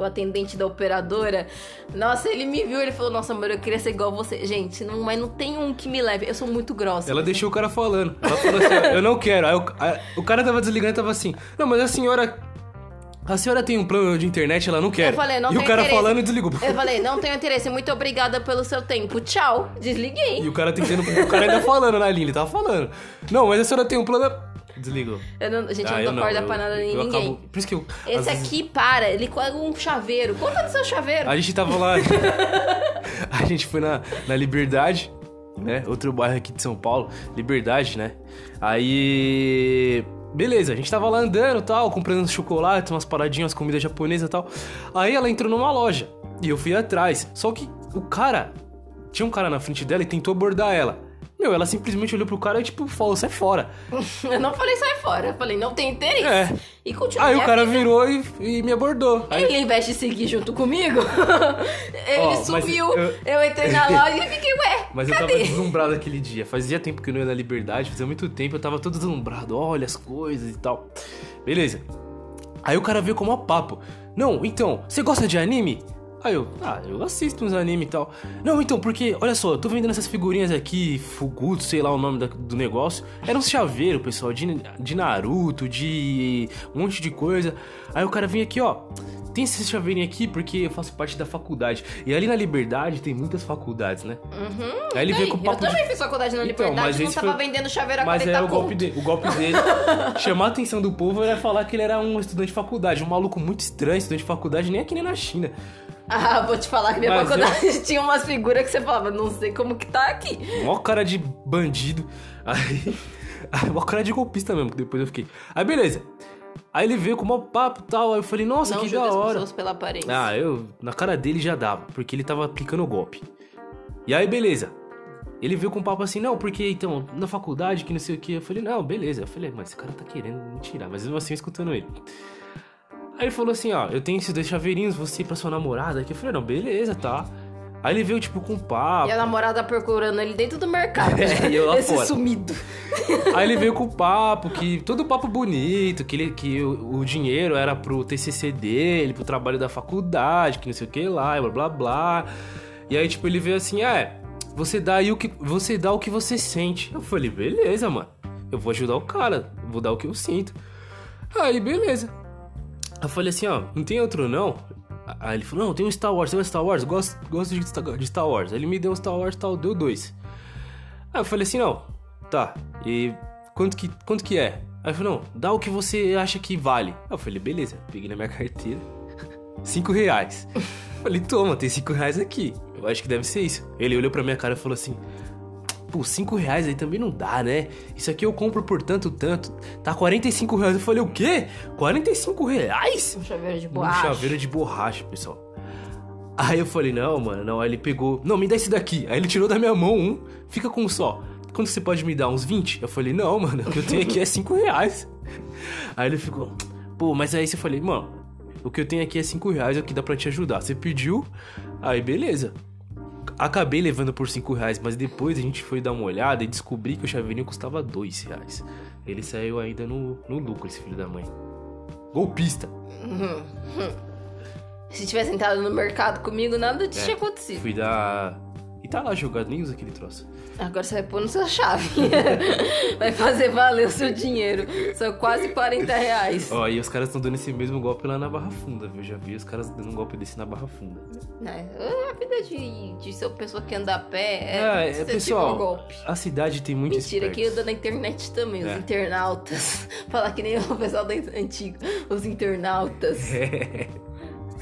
O atendente da operadora. Nossa, ele me viu, ele falou, nossa, amor, eu queria ser igual você. Gente, não, mas não tem um que me leve. Eu sou muito grossa. Ela deixou o cara falando. Ela falou assim: eu não quero. Aí o, a- o cara tava desligando e tava assim: Não, mas a senhora. A senhora tem um plano de internet, ela não quer. Eu falei, não E o cara interesse. falando e desligou. Eu falei, não tenho interesse, muito obrigada pelo seu tempo. Tchau. Desliguei. E o cara tentando. O cara ainda falando na linha, ele tava falando. Não, mas a senhora tem um plano. Desligou. Eu não- gente, Ah, eu não dou corda eu- pra nada nem eu ninguém. acabo- Por isso que eu. Esse vezes- aqui, para, ele com um chaveiro. Conta do seu chaveiro. A gente tava lá. a gente foi na, na Liberdade, né? Outro bairro aqui de São Paulo. Liberdade, né? Aí. beleza, a gente tava lá andando e tal, comprando uns chocolates, umas paradinhas, comida japonesa e tal. Aí ela entrou numa loja e eu fui atrás. Só que o cara, tinha um cara na frente dela e tentou abordar ela. Meu, ela simplesmente olhou pro cara e, tipo, falou, sai fora. Eu não falei sai fora, eu falei não tem interesse. É. E continua. Aí o cara vida. virou e, e me abordou. Aí, Ele investe em seguir junto comigo. Ele mas sumiu. eu- Eu... entrei na loja e fiquei, ué, mas eu cadê? tava deslumbrado aquele dia. Fazia tempo que eu não ia na Liberdade, fazia muito tempo, eu tava todo deslumbrado. Olha as coisas e tal. Beleza. Aí o cara veio como a papo. Não, então, você gosta de anime? Aí eu, ah, eu assisto uns anime e tal. Não, então, porque, olha só, eu tô vendendo essas figurinhas aqui, Fugutsu, sei lá o nome da- do negócio. Era um chaveiro, pessoal, de, de Naruto, de um monte de coisa. Aí o cara vem aqui, ó. Tem esse chaveirinho aqui porque eu faço parte da faculdade. E ali na Liberdade tem muitas faculdades, né? Uhum. Aí ele Ei, veio com o papo eu de também fiz faculdade na Então, Liberdade mas e não tava foi- vendendo chaveiro a Mas 40 é o golpe, conto. dele, o golpe dele. Chamar a atenção do povo era falar que ele era um estudante de faculdade. Um maluco muito estranho, estudante de faculdade, nem aqui nem na China. Ah, vou te falar que minha Mas faculdade tinha umas figuras que você falava, não sei como que tá aqui. Mó cara de bandido. Aí. aí, Mó cara de golpista mesmo, que depois eu fiquei. Aí beleza. Aí ele veio com mó papo e tal. Aí eu falei, nossa, não que da as hora. pessoas pela aparência. Ah, eu. Na cara dele já dava, porque ele tava aplicando o golpe. E aí, beleza. Ele veio com um papo assim, não, porque então, na faculdade, que não sei o que. Eu falei, não, beleza. Eu falei, mas esse cara tá querendo me tirar, mas eu assim escutando ele. Aí ele falou assim, ó, eu tenho esses dois chaveirinhos, você ir pra sua namorada aqui. Eu falei, não, beleza, tá. Aí ele veio, tipo, com um papo. E a namorada procurando ele dentro do mercado. É, e eu lá Esse fora. sumido. Aí ele veio com o papo, que todo papo bonito, que, ele, que o, o dinheiro era pro TCC dele, pro trabalho da faculdade, que não sei o que lá, e blá blá blá. E aí, tipo, ele veio assim, é, você dá aí o que você dá o que você sente. Eu falei, beleza, mano. Eu vou ajudar o cara, vou dar o que eu sinto. Aí, beleza. Eu falei assim, ó, não tem outro não? Aí ele falou, não, tem um Star Wars, tem um Star Wars, gosto, gosto de Star- Wars. Aí ele me deu um Star Wars tal, deu dois. Aí eu falei assim, não, tá, e quanto que, quanto que é? Aí ele falou, não, dá o que você acha que vale. Aí eu falei, beleza, peguei na minha carteira, cinco reais. falei, toma, tem cinco reais aqui, eu acho que deve ser isso. Ele olhou pra minha cara e falou assim, pô, cinco reais aí também não dá, né? Isso aqui eu compro por tanto, tanto, tá 45 reais. Eu falei, o quê? 45 reais? Um chaveiro de Um borracha. chaveiro de borracha, pessoal. Aí eu falei, não, mano, não. Aí ele pegou, não, me dá esse daqui. Aí ele tirou da minha mão um, fica com um só. Quanto você pode me dar? Uns 20? Eu falei, não, mano, o que eu tenho aqui é 5 reais. Aí ele ficou, pô, mas aí você falei, mano, o que eu tenho aqui é 5 reais, é o que dá pra te ajudar. Você pediu, aí beleza. Acabei levando por 5 reais, mas depois a gente foi dar uma olhada e descobri que o chaveirinho custava 2 reais. Ele saiu ainda no, no lucro, esse filho da mãe. Golpista. Se tivesse entrado no mercado comigo, nada disso É. tinha acontecido. Fui dar. Tá lá jogado, nem usa aquele troço. Agora você vai pôr no seu chave. vai fazer valer o seu dinheiro. São quase 40 reais. Ó, e os caras estão dando esse mesmo golpe lá na Barra Funda, viu? Já vi os caras dando um golpe desse na Barra Funda. É, a vida de, de ser uma pessoa que anda a pé é, É, é, esse pessoal, de golpe. A cidade tem muito Mentira, aqui espertos. anda na internet também, É. os internautas. Falar que nem o pessoal da antigo, os internautas.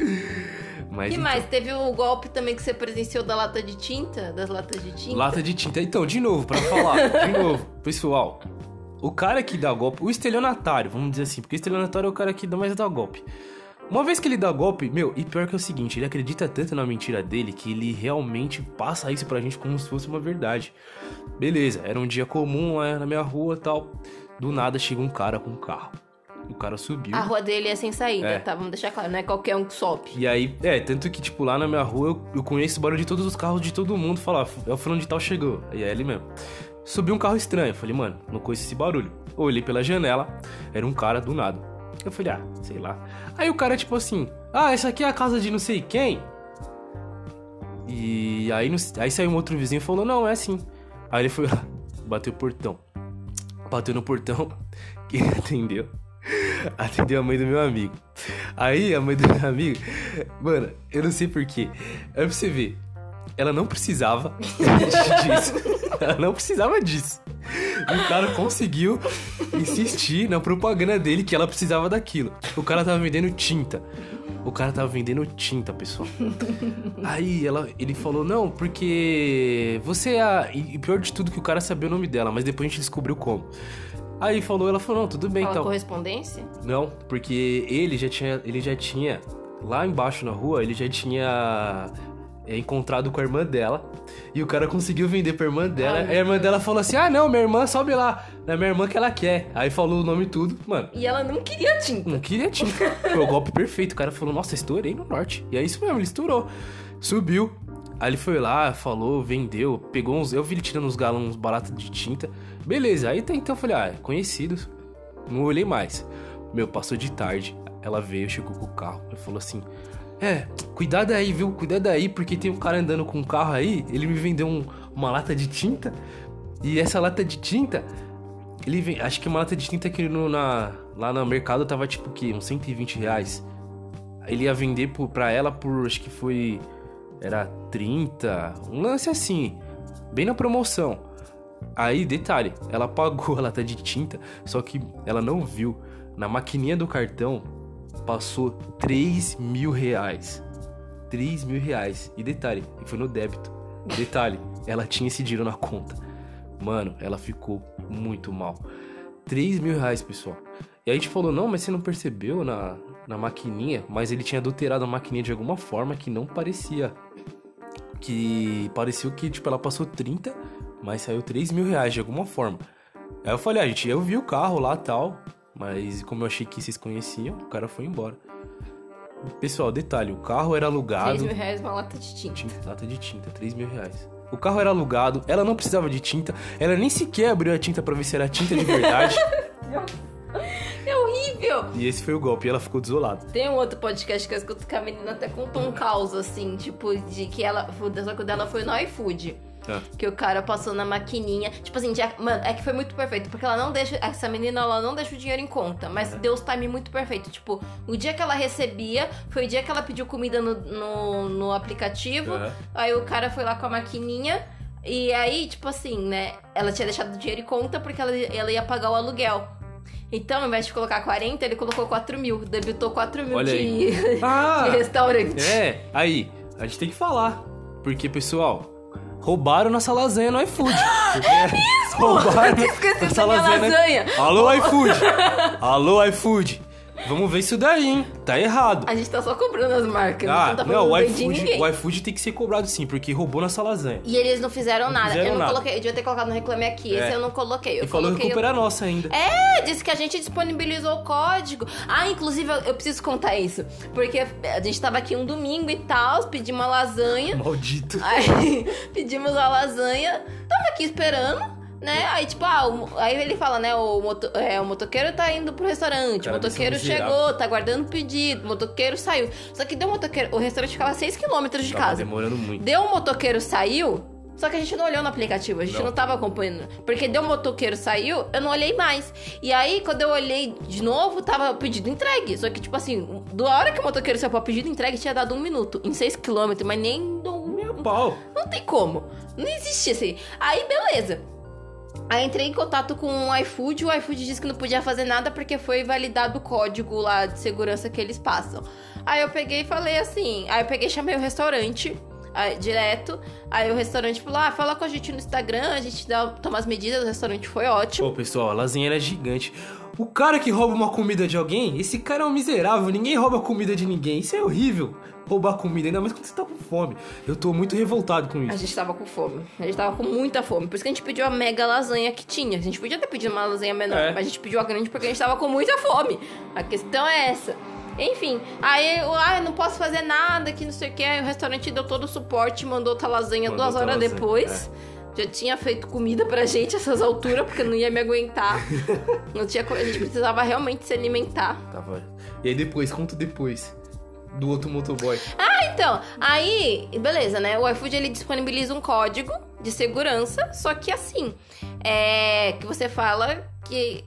É. Mas que então, mais? Teve o golpe também que você presenciou da lata de tinta? Das latas de tinta? Lata de tinta. Então, de novo, pra falar, de novo, pessoal. O cara que dá golpe, o estelionatário, vamos dizer assim, porque o estelionatário é o cara que dá mais dá golpe. Uma vez que ele dá golpe, meu, e pior que é o seguinte, ele acredita tanto na mentira dele que ele realmente passa isso pra gente como se fosse uma verdade. Beleza, era um dia comum lá na minha rua e tal. Do nada chega um cara com um carro. O cara subiu. A rua dele é sem saída, É. tá? Vamos deixar claro, não é qualquer um que sobe. E aí, é, tanto que, tipo, lá na minha rua eu, eu conheço o barulho de todos os carros de todo mundo. Falar, é o fulano de tal chegou. E é ele mesmo. Subiu um carro estranho. Eu falei, mano, não conheço esse barulho. Olhei pela janela, era um cara do nada. Eu falei, ah, sei lá. Aí o cara, tipo assim, ah, essa aqui é a casa de não sei quem. E aí, aí saiu um outro vizinho e falou, não, é assim. Aí ele foi lá, bateu o portão. Bateu no portão, quem atendeu? Atendeu a mãe do meu amigo. Aí a mãe do meu amigo, mano, eu não sei porquê. É pra você ver. Ela não precisava disso. Ela não precisava disso. E o cara conseguiu insistir na propaganda dele que ela precisava daquilo. O cara tava vendendo tinta. O cara tava vendendo tinta, pessoal. Aí ela, ele falou, não, porque você é a... E pior de tudo que o cara sabia o nome dela, mas depois a gente descobriu como. Aí falou, ela falou, não, tudo bem, Fala então. correspondência? Não, porque ele já tinha, ele já tinha lá embaixo na rua, ele já tinha é, encontrado com a irmã dela e o cara conseguiu vender pra irmã dela. Ai, a irmã dela falou assim: "Ah, não, minha irmã sobe lá, é minha irmã que ela quer". Aí falou o nome e tudo, mano. E ela não queria tinta. Não queria tinta. Foi o golpe perfeito. O cara falou: "Nossa, estourei no norte". E é isso mesmo, ele estourou. Subiu. Aí ele foi lá, falou, vendeu, pegou uns. Eu vi ele tirando uns galões, baratos de tinta. Beleza, aí até então eu falei, ah, é conhecidos. Não olhei mais. Meu, passou de tarde. Ela veio, chegou com o carro e falou assim: É, cuidado aí, viu? Cuidado aí, porque tem um cara andando com um carro aí. Ele me vendeu um- uma lata de tinta. E essa lata de tinta, ele vem. Acho que uma lata de tinta que no, na, lá no mercado tava tipo o quê? Uns 120 reais. Ele ia vender por, pra ela por, acho que foi. Era 30. Um lance assim. Bem na promoção. Aí, detalhe, ela pagou a lata de tinta, só que ela não viu. Na maquininha do cartão, passou 3 mil reais. 3 mil reais. E detalhe, foi no débito. Detalhe, ela tinha esse dinheiro na conta. Mano, ela ficou muito mal. 3 mil reais, pessoal. E aí a gente falou, não, mas você não percebeu na, na maquininha? Mas ele tinha adulterado a maquininha de alguma forma que não parecia. Que pareceu que, tipo, ela passou 30, mas saiu 3 mil reais de alguma forma. Aí eu falei, ah, gente, eu vi o carro lá tal, mas como eu achei que vocês conheciam, o cara foi embora. Pessoal, detalhe, o carro era 3 alugado. mil reais uma lata de tinta. Tinta, lata de tinta, 3 mil reais. O carro era alugado, ela não precisava de tinta, ela nem sequer abriu a tinta pra ver se era tinta de verdade. É horrível! e esse foi o golpe, e ela ficou desolada. Tem um outro podcast que eu escuto que a menina até contou um caos, assim, tipo, de que ela. Só que o dela foi no iFood. Ah. Que o cara passou na maquininha. Tipo assim, já- mano, é que foi muito perfeito. Porque ela não deixa. Essa menina, ela não deixa o dinheiro em conta. Mas deu os time muito perfeito. Tipo, o dia que ela recebia foi o dia que ela pediu comida no, no, no aplicativo. Aham. Aí o cara foi lá com a maquininha. E aí, tipo assim, né? Ela tinha deixado o dinheiro em conta porque ela, ela ia pagar o aluguel. Então, ao invés de colocar 40, ele colocou 4 mil. Debitou 4 mil Olha de, Ah! de restaurante. É, aí, a gente tem que falar. Porque, pessoal, roubaram nossa lasanha no iFood. É roubaram Eu esqueci nossa da minha lasanha. Alô, iFood! Alô, iFood! Vamos ver isso daí, hein? Tá errado. A gente tá só comprando as marcas. Ah, não tá não, o iFood, o iFood tem que ser cobrado sim, porque roubou nossa lasanha. E eles não fizeram Não nada. fizeram eu não nada. coloquei. Eu devia ter colocado no Reclame Aqui. Esse É. eu não coloquei. Eu e falou coloquei. culpa era nossa ainda. É, disse que a gente disponibilizou o código. Ah, inclusive, eu, eu preciso contar isso. Porque a gente tava aqui um domingo e tal, pedimos uma lasanha. Maldito. Aí pedimos a lasanha, tava aqui esperando, né? Aí, tipo, ah, o aí ele fala, né? O, moto, é, o motoqueiro tá indo pro restaurante, o motoqueiro chegou, tá guardando o pedido, o motoqueiro saiu. Só que deu um motoqueiro, o restaurante ficava a 6km de Tava casa. demorando muito. Deu um motoqueiro saiu, só que a gente não olhou no aplicativo, a gente não, Não. tava acompanhando. Porque deu um motoqueiro saiu, eu não olhei mais. E aí, quando eu olhei de novo, tava o pedido entregue. Só que, tipo assim, da hora que o motoqueiro saiu pra pedido entregue, tinha dado um minuto, em 6km, mas nem um Meu pau. não tem como. Não existe assim. Aí, beleza. Aí entrei em contato com o iFood, o iFood disse que não podia fazer nada porque foi validado o código lá de segurança que eles passam. Aí eu peguei e falei assim, aí eu peguei e chamei o restaurante aí, direto. Aí o restaurante falou: "Ah, fala com a gente no Instagram, a gente dá, toma as medidas". O restaurante foi ótimo. Pô, pessoal, a lasanha era gigante. O cara que rouba uma comida de alguém, esse cara é um miserável. Ninguém rouba comida de ninguém. Isso é horrível. Roubar comida, ainda mais quando você tá com fome. Eu tô muito revoltado com A isso. gente tava com fome. A gente tava com muita fome. Por isso que a gente pediu a mega lasanha que tinha. A gente podia ter pedido uma lasanha menor, É. mas a gente pediu a grande porque a gente tava com muita fome. A questão é essa. Enfim, aí eu, ah, não posso fazer nada, que não sei o que. Aí o restaurante deu todo o suporte, mandou outra lasanha Mandou duas horas lasanha, depois. Já tinha feito comida pra gente essas alturas, porque não ia me aguentar. Não tinha, a gente precisava realmente se alimentar. Tava. E aí depois, conta depois. Do outro motoboy. Então, aí, beleza, né? O iFood ele disponibiliza um código de segurança, só que assim, é que você fala que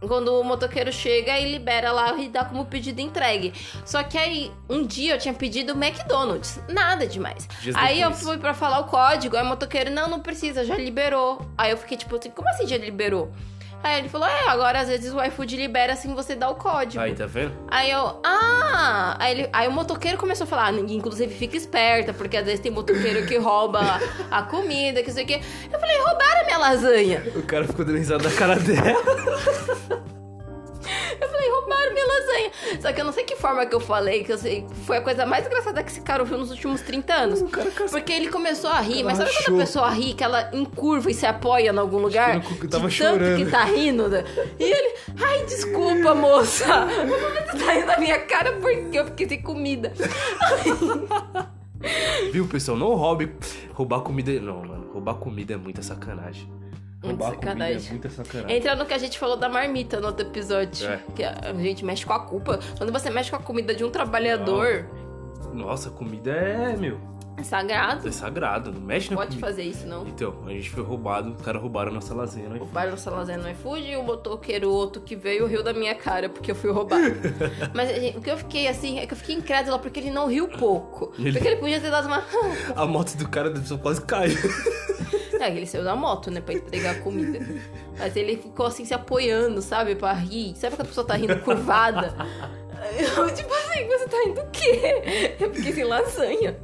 quando o motoqueiro chega e libera lá e dá como pedido entregue. Só que aí, um dia eu tinha pedido McDonald's, nada demais. Dias aí eu fui pra falar o código, aí o motoqueiro, não, não precisa, já liberou. Aí eu fiquei tipo assim, como assim já liberou? Aí ele falou, é, agora às vezes o iFood libera assim você dá o código. Aí, tá vendo? Aí eu, ah! Aí, ele, aí o motoqueiro começou a falar, ah, inclusive fica esperta, porque às vezes tem motoqueiro que rouba a comida, que sei o quê. Eu falei, roubaram a minha lasanha. O cara ficou dando risada na cara dela. Eu falei, roubaram minha lasanha. Só que eu não sei que forma que eu falei, que eu sei, foi a coisa mais engraçada que esse cara ouviu nos últimos 30 anos. O cara. Porque ele começou a rir, Ela mas sabe achou. quando a pessoa ri, que ela encurva e se apoia em algum lugar? Acho que tava de tanto chorando. que tá rindo. né? E ele, ai, desculpa, moça. Eu falei, Você tá rindo da minha cara porque eu fiquei sem comida. Viu, pessoal? Não roube. Roubar comida. Não, mano. Roubar comida é muita sacanagem. Roubar comida é sacanagem. muita sacanagem. Entra no que a gente falou da marmita no outro episódio. É. Que a gente mexe com a culpa. Quando você mexe com a comida de um trabalhador, Nossa, comida é, meu. é sagrado. É sagrado. Não mexe na Pode comida. fazer isso, não. Então, a gente foi roubado. Os caras roubaram a nossa lasanha. Não O Byron Salazar no iFood e o motoqueiro outro que veio riu da minha cara porque eu fui roubado. Mas gente, o que eu fiquei assim é que eu fiquei incrédula porque ele não riu pouco. Ele- Porque ele podia ter dado uma. A moto do cara só quase caiu. É, ele saiu da moto, né, pra entregar a comida. Mas ele ficou assim se apoiando, sabe, pra rir. Sabe quando a pessoa tá rindo curvada? Eu, tipo assim, você tá rindo o quê? Eu fiquei sem lasanha.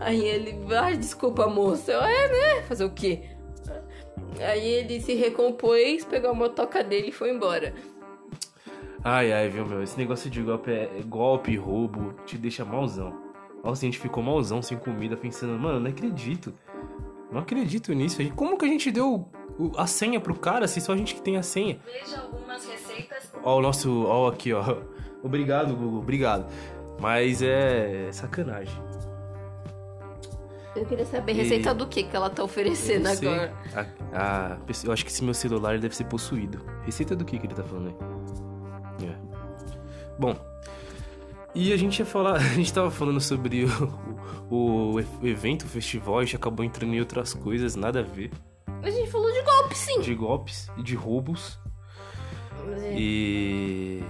Aí ele, ai, desculpa, moça. Eu, é, né? Fazer o quê? Aí ele se recompôs, pegou a motoca dele e foi embora. Ai, ai, viu, meu? Esse negócio de golpe é golpe, roubo, te deixa malzão. Nossa, a gente ficou malzão sem comida, pensando, mano, não acredito. Não acredito nisso. Como que a gente deu a senha pro cara se só a gente que tem a senha? Veja algumas receitas. Ó, o nosso. Ó, aqui, ó. Obrigado, Google, obrigado. Mas é sacanagem. Eu queria saber E- receita do que que ela tá oferecendo Eu agora. A, a eu acho que esse meu celular deve ser possuído. Receita do que que ele tá falando aí? É. Bom, e a gente ia falar, a gente tava falando sobre o, o, o evento, o festival, a gente acabou entrando em outras coisas, nada a ver. A gente falou de golpe, sim. De golpes e de roubos. É E.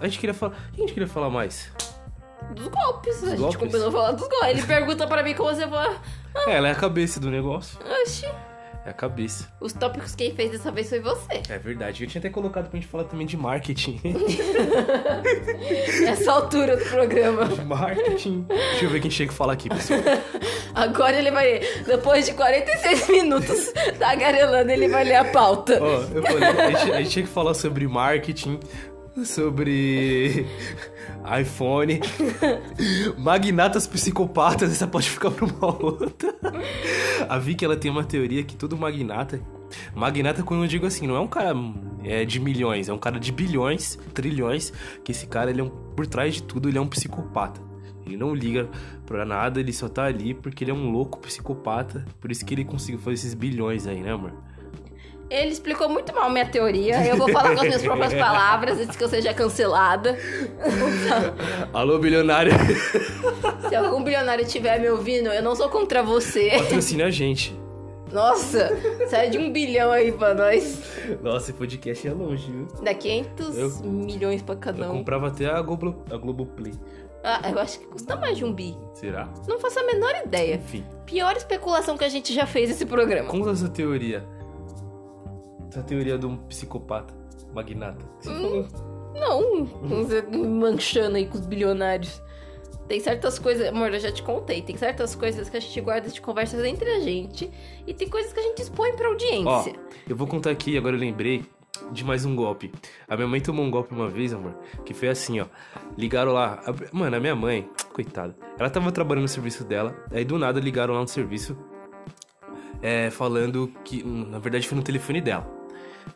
A gente queria falar. O que a gente queria falar mais? Dos golpes. a gente golpes? combinou falar dos golpes. Ele pergunta pra mim como você vai. É, ela é a cabeça do negócio. Oxi. É a cabeça. Os tópicos quem fez dessa vez foi você. É verdade. Eu tinha até colocado pra gente falar também de marketing. Nessa altura do programa. de marketing. Deixa eu ver quem chega e falar aqui, pessoal. Agora ele vai. Depois de 46 minutos tagarelando, ele vai ler a pauta. Ó, eu falei, a gente, a gente tinha que falar sobre marketing, sobre iPhone, magnatas psicopatas, essa pode ficar pra uma outra. A Vicky, ela tem uma teoria que todo magnata... Magnata, quando eu digo assim, não é um cara é, de milhões, é um cara de bilhões, trilhões, que esse cara, ele é um, por trás de tudo, ele é um psicopata. Ele não liga pra nada, ele só tá ali porque ele é um louco psicopata, por isso que ele conseguiu fazer esses bilhões aí, né, amor? Ele explicou muito mal minha teoria. Eu vou falar com as minhas próprias palavras antes que eu seja cancelada. Alô, bilionário. Se algum bilionário estiver me ouvindo, eu não sou contra você. Patrocine a gente. Nossa, sai de um bilhão aí pra nós. Nossa, esse podcast é longe, viu? Dá 500 Eu- milhões pra cada Eu um. comprava até a, Globo, a Globoplay. Ah, eu acho que custa mais de um bi. Será? Não faço a menor ideia. Enfim, Pior especulação que a gente já fez nesse programa. conta essa teoria. Essa teoria de um psicopata magnata. Você falou. Não, manchando aí com os bilionários. Tem certas coisas, amor, eu já te contei. Tem certas coisas que a gente guarda de conversas entre a gente. E tem coisas que a gente expõe pra Ó, audiência. eu vou contar aqui, agora eu lembrei de mais um golpe. A minha mãe tomou um golpe uma vez, amor, que foi assim, ó. Ligaram lá. a- Mano, a minha mãe, coitada, ela tava trabalhando no serviço dela, aí do nada ligaram lá no serviço, é, falando que. hum, Na verdade foi no telefone dela.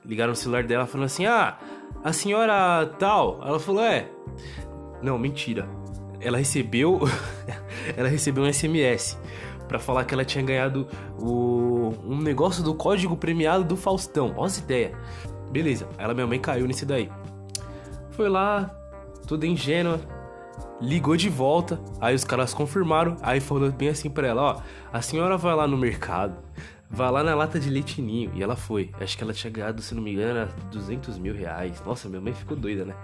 Ligaram no celular dela falando assim: Ah, a senhora tal. Ela falou: É. Não, mentira. Ela recebeu. ela recebeu um SMS pra falar que ela tinha ganhado o, um negócio do código premiado do Faustão. Essa ideia. Beleza, ela, minha mãe, caiu nesse daí. Foi lá, toda ingênua, ligou de volta. Aí os caras confirmaram. Aí falou bem assim pra ela: Ó, a senhora vai lá no mercado, vai lá na lata de leite ninho. E ela foi. Acho que ela tinha ganhado, se não me engano, 200 mil reais. Nossa, minha mãe ficou doida, né?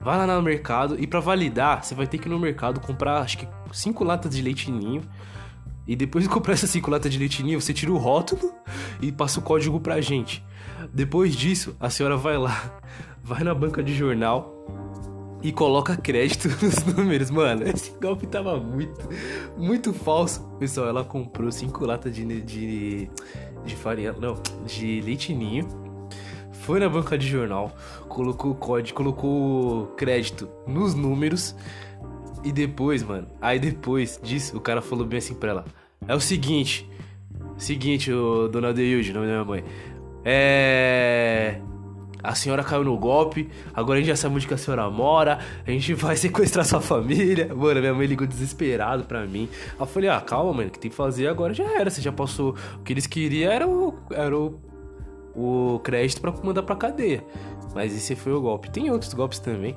Vai lá no mercado e pra validar, você vai ter que ir no mercado comprar, acho que, cinco latas de leite ninho. E depois de comprar essas cinco latas de leite ninho, você tira o rótulo e passa o código pra gente. Depois disso, a senhora vai lá, vai na banca de jornal e coloca crédito nos números. Mano, esse golpe tava muito, muito falso. Pessoal, ela comprou cinco latas de, de, de farinha, não, de leitinho. Foi na banca de jornal, colocou o código, colocou crédito nos números. E depois, mano, aí depois disso, o cara falou bem assim pra ela: É o seguinte, seguinte, ô, dona Deilde, nome da minha mãe. É. A senhora caiu no golpe, agora a gente já sabe onde que a senhora mora, a gente vai sequestrar sua família. Mano, minha mãe ligou desesperado pra mim. Eu falei, ah, calma, mano, o que tem que fazer agora já era. Você já passou. O que eles queriam era o. Era o, o crédito pra mandar pra cadeia. Mas esse foi o golpe. Tem outros golpes também.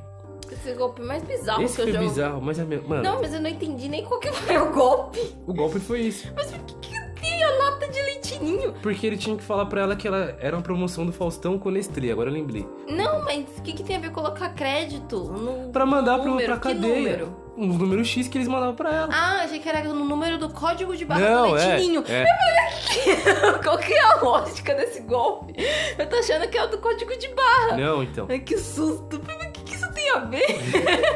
Esse golpe mais bizarro esse que foi eu já ouvi. bizarro, mas. Mano, Não, mas eu não entendi nem qual que foi o golpe. o golpe foi isso. Mas por que, que tem a lata de leitinho? Porque ele tinha que falar pra ela que ela era uma promoção do Faustão com Nestlé, agora eu lembrei. Não, mas o que, que tem a ver colocar crédito no Pra mandar número? pra Que cadeia. número? Um número X que eles mandavam pra ela. Ah, achei que era no número do código de barra Não, do é, leitinho. é. Qual que é a lógica desse golpe? Eu tô achando que é o do código de barra. Não, então. Ai, que susto. O que, que isso tem a ver?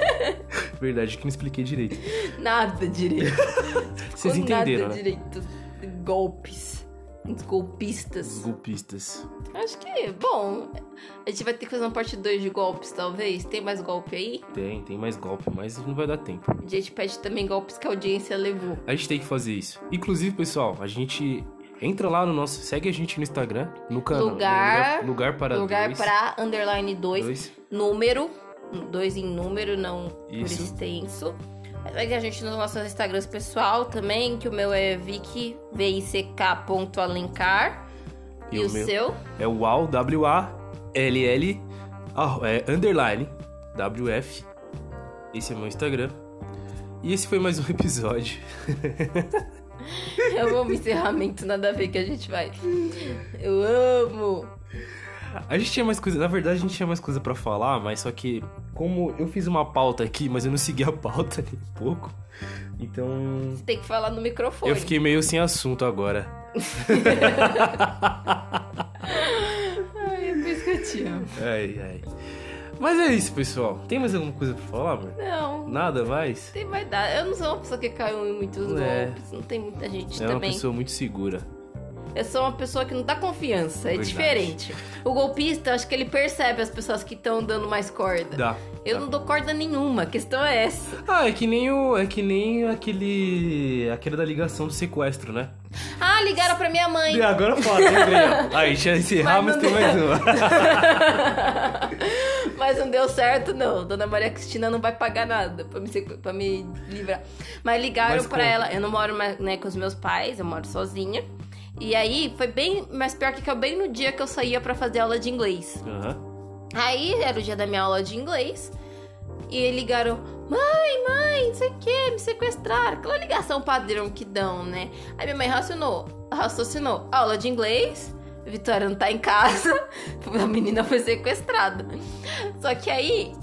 Verdade que não expliquei direito. Nada direito. Vocês entenderam, nada né? direito. Golpes. Os golpistas. Golpistas. Acho que, bom, a gente vai ter que fazer uma parte 2 de golpes, talvez. Tem mais golpe aí? Tem, tem mais golpe, mas não vai dar tempo. A gente pede também golpes que a audiência levou. A gente tem que fazer isso. Inclusive, pessoal, a gente entra lá no nosso. Segue a gente no Instagram, no canal. Lugar- Lugar, lugar para Lugar dois. pra underline 2. dois. número, dois em número, não Isso. por extenso. Segue a gente nos nossos Instagrams pessoal também, que o meu é Vicky, V-I-C-K.alencar. E, E o, o seu? É o WAL, W-A-L-L, ah, é, underline, W-F. Esse é meu Instagram. E esse foi mais um episódio. Eu amo encerramento, nada a ver que a gente vai. Eu amo. A gente tinha mais coisa, na verdade a gente tinha mais coisa pra falar, mas só que como eu fiz uma pauta aqui, mas eu não segui a pauta nem um pouco, então Você tem que falar no microfone. eu fiquei meio sem assunto agora. Ai, é por isso que eu te amo. Ai, ai. Mas é isso, pessoal. Tem mais alguma coisa pra falar, amor? Não. Nada mais? Tem mais nada. Eu não sou uma pessoa que caiu em muitos É. golpes. Não tem muita gente É uma também. pessoa muito segura. Eu sou uma pessoa que não dá confiança. É Verdade. diferente. O golpista, acho que ele percebe as pessoas que estão dando mais corda. Dá. Eu dá. não dou corda nenhuma. A questão é essa. Ah, é que nem o. É que nem aquele. aquele da ligação do sequestro, né? Ah, ligaram pra minha mãe. E agora fala, lembrei. Aí, já encerramos, Mas tem não mais uma. Mas não deu certo, não. Dona Maria Cristina não vai pagar nada pra me, pra me livrar. Mas ligaram Mas pra ela. Eu não moro mais né, com os meus pais, eu moro sozinha. E aí foi bem. Mas pior que caiu bem no dia que eu saía pra fazer aula de inglês. Aham. Aí era o dia da minha aula de inglês. E ligaram: Mãe, mãe, não sei o que, me sequestraram. Aquela ligação padrão que dão, né? Aí minha mãe raciocinou, raciocinou: aula de inglês, Vitória não tá em casa, a menina foi sequestrada. Só que aí,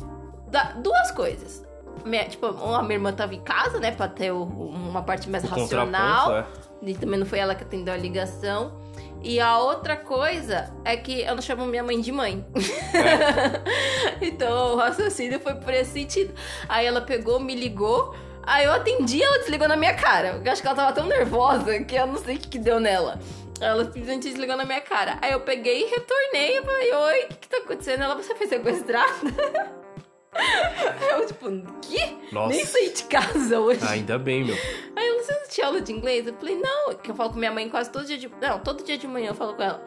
duas coisas. Minha- tipo, a minha irmã tava em casa, né, pra ter uma parte mais O racional. é. E também não foi ela que atendeu a ligação. E a outra coisa é que eu não chamo minha mãe de mãe. então o raciocínio foi por esse sentido. Aí ela pegou, me ligou. Aí eu atendi ela desligou na minha cara. Eu acho que ela tava tão nervosa que eu não sei o que, que deu nela. Ela simplesmente desligou na minha cara. Aí eu peguei e retornei. Eu falei, oi, o que, que tá acontecendo? Ela, você foi sequestrada? eu, tipo, que? Nossa. Nem saí de casa hoje. Ainda bem, meu. Aí eu, não tinha aula de inglês? Eu falei, não, que eu falo com minha mãe quase todo dia de. Não, todo dia de manhã eu falo com ela.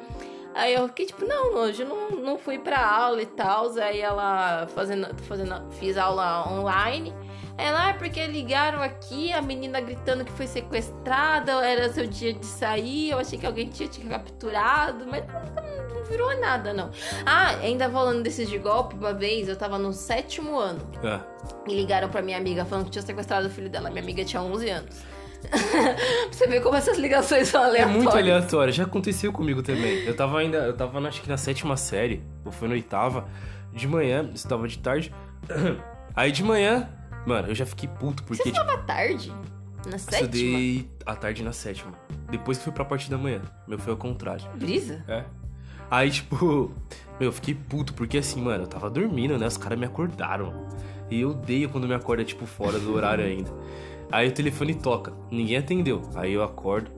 Aí eu fiquei tipo, não, hoje eu não, não fui pra aula e tal. Aí ela fazendo, fazendo. Fiz aula online. Ela, ah, porque ligaram aqui, a menina gritando que foi sequestrada, era seu dia de sair, eu achei que alguém tinha te capturado, mas não, não virou nada, não. Ah, ainda falando desses de golpe, uma vez eu tava no sétimo ano. Ah, E ligaram pra minha amiga falando que tinha sequestrado o filho dela. Minha amiga tinha 11 anos. você ver como essas ligações são É aleatórias. muito aleatório, já aconteceu comigo também. Eu tava ainda, eu tava acho que na sétima série, ou foi na oitava, de manhã, estava de tarde. Aí de manhã, mano, eu já fiquei puto, porque Você tipo, estava tarde? Na sétima? estudei à tarde na sétima. Depois que fui pra parte da manhã. Meu foi ao contrário. Brisa? É. Aí, tipo, meu, eu fiquei puto, porque assim, mano, eu tava dormindo, né? Os caras me acordaram. E eu odeio quando me acorda, tipo, fora do horário ainda. Aí o telefone toca, ninguém atendeu. Aí eu acordo,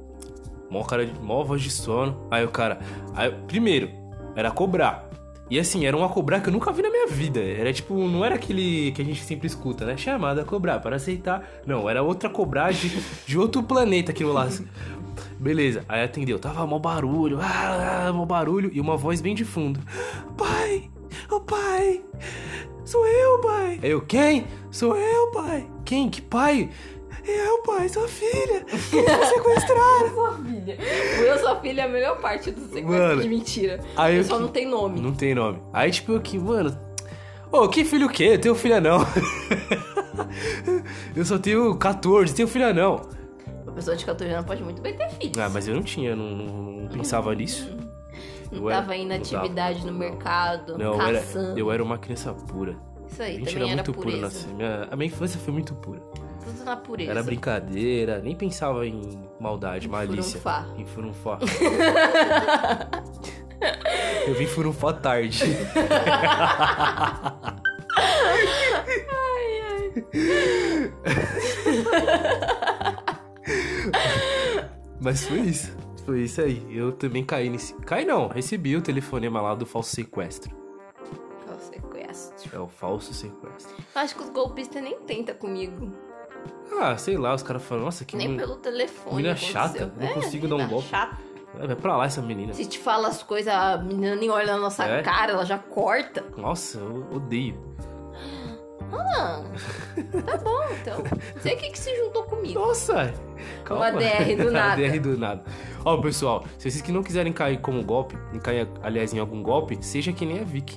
mó cara de mó voz de sono. Aí o cara. Aí, primeiro, era cobrar. E assim, era uma cobrar que eu nunca vi na minha vida. Era tipo, não era aquele que a gente sempre escuta, né? Chamada a cobrar para aceitar. Não, era outra cobrar de, de outro planeta aquilo lá. Beleza, aí atendeu. Tava mó barulho, ah, mó barulho e uma voz bem de fundo. Pai, ô oh, pai, sou eu, pai. Eu, quem? Sou eu, pai. Quem? Que pai? Eu, pai, sua filha. Sequestraram. sua filha. O eu, sua filha é a melhor parte do sequestro de mentira. Aí eu só que... não tem nome. Não tem nome. Aí, tipo, eu que, mano. Ô, oh, que filho o quê? Eu tenho filha não. eu só tenho 14, tenho filha não. Uma pessoa de 14 anos pode muito bem ter filhos. Ah, mas eu não tinha, não, não, pensava nisso. Não eu tava era, indo atividade no mercado, não, caçando. Eu era, eu era uma criança pura. Isso aí, a gente também era muito pura. Puro, minha, a minha infância foi muito pura. Tudo na pureza. Era brincadeira, nem pensava em maldade, malícia. Furunfá. Em furunfá. eu vim furunfá tarde. ai, ai. Mas foi isso. Foi isso aí. Eu também caí nesse. Caí não, recebi o telefonema lá do falso sequestro. Falso sequestro. É o falso sequestro. Acho que os golpistas nem tentam comigo. Ah, sei lá, os caras falam, nossa, que. Nem men... pelo telefone. Menina chata, não é, consigo dar um golpe. Chata. É, vai pra lá essa menina. Se te fala as coisas, a menina nem olha na nossa é? cara, ela já corta. Nossa, eu odeio. Ah, tá bom, então. Não sei o que, que se juntou comigo. Nossa! Calma. Uma DR do nada. DR do nada. Ó, pessoal, se vocês que não quiserem cair como golpe, e cair, aliás, em algum golpe, seja que nem a Vicky.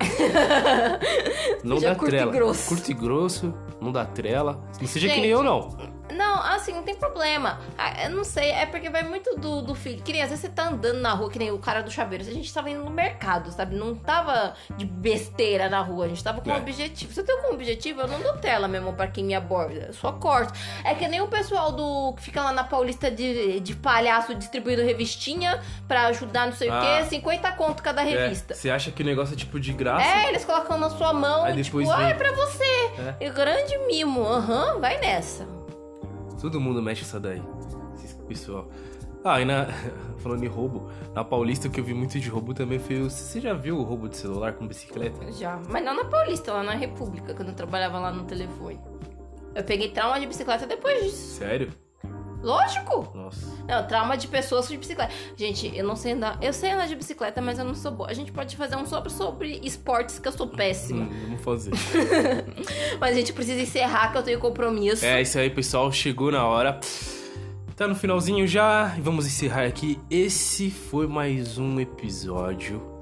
não seja dá curto trela. E grosso. Curto e grosso, não dá trela. Não seja Gente, que nem eu, não. Não, assim, não tem problema. Ah, eu não sei, é porque vai muito do, do filho. Que nem às vezes você tá andando na rua, que nem o cara do chaveiro. A gente tava indo no mercado, sabe? Não tava de besteira na rua, a gente tava com é. um objetivo. Se eu tenho com um objetivo, eu não dou tela mesmo pra quem me aborda. Eu só corto. É que nem o pessoal do que fica lá na Paulista de, de palhaço distribuindo revistinha pra ajudar não sei ah. o quê. 50 conto cada é, revista. Você acha que o negócio é tipo de graça? É, eles colocam na sua mão, Aí tipo, depois ah, é pra você. É. E grande mimo. Aham, uhum, vai nessa. Todo mundo mexe essa daí. Pessoal. Ah, e na. Falando em roubo, na Paulista o que eu vi muito de roubo também foi. Você já viu o roubo de celular com bicicleta? Já. Mas não na Paulista, lá na República, quando eu trabalhava lá no telefone. Eu peguei trauma de bicicleta depois disso. Sério? Lógico! Nossa. Não, trauma de pessoas de bicicleta. Gente, eu não sei andar. Eu sei andar de bicicleta, mas eu não sou boa. A gente pode fazer um sobre sobre esportes que eu sou péssima. Hum, vamos fazer. mas a gente precisa encerrar que eu tenho compromisso. É isso aí, pessoal. Chegou na hora. Tá no finalzinho já. Vamos encerrar aqui. Esse foi mais um episódio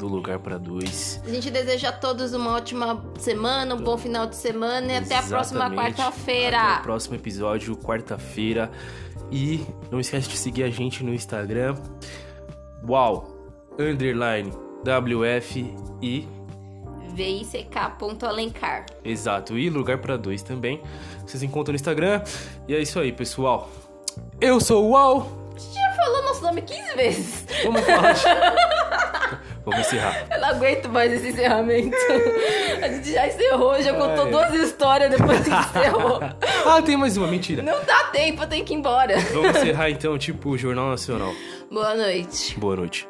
do Lugar para Dois. A gente deseja a todos uma ótima semana, um bom final de semana e até a próxima quarta-feira. Até o próximo episódio, quarta-feira. E não esquece de seguir a gente no Instagram. Uau! Underline WF e vick.alencar. Exato, e lugar para dois também. Vocês encontram no Instagram. E é isso aí, pessoal. Eu sou o Uau. Você já falou nosso nome 15 vezes. Vamos falar. Vamos encerrar. Eu não aguento mais esse encerramento. A gente já encerrou, já contou é. duas histórias depois que encerrou. ah, tem mais uma, mentira. Não dá tempo, eu tenho que ir embora. Vamos encerrar então, tipo, Jornal Nacional. Boa noite. Boa noite.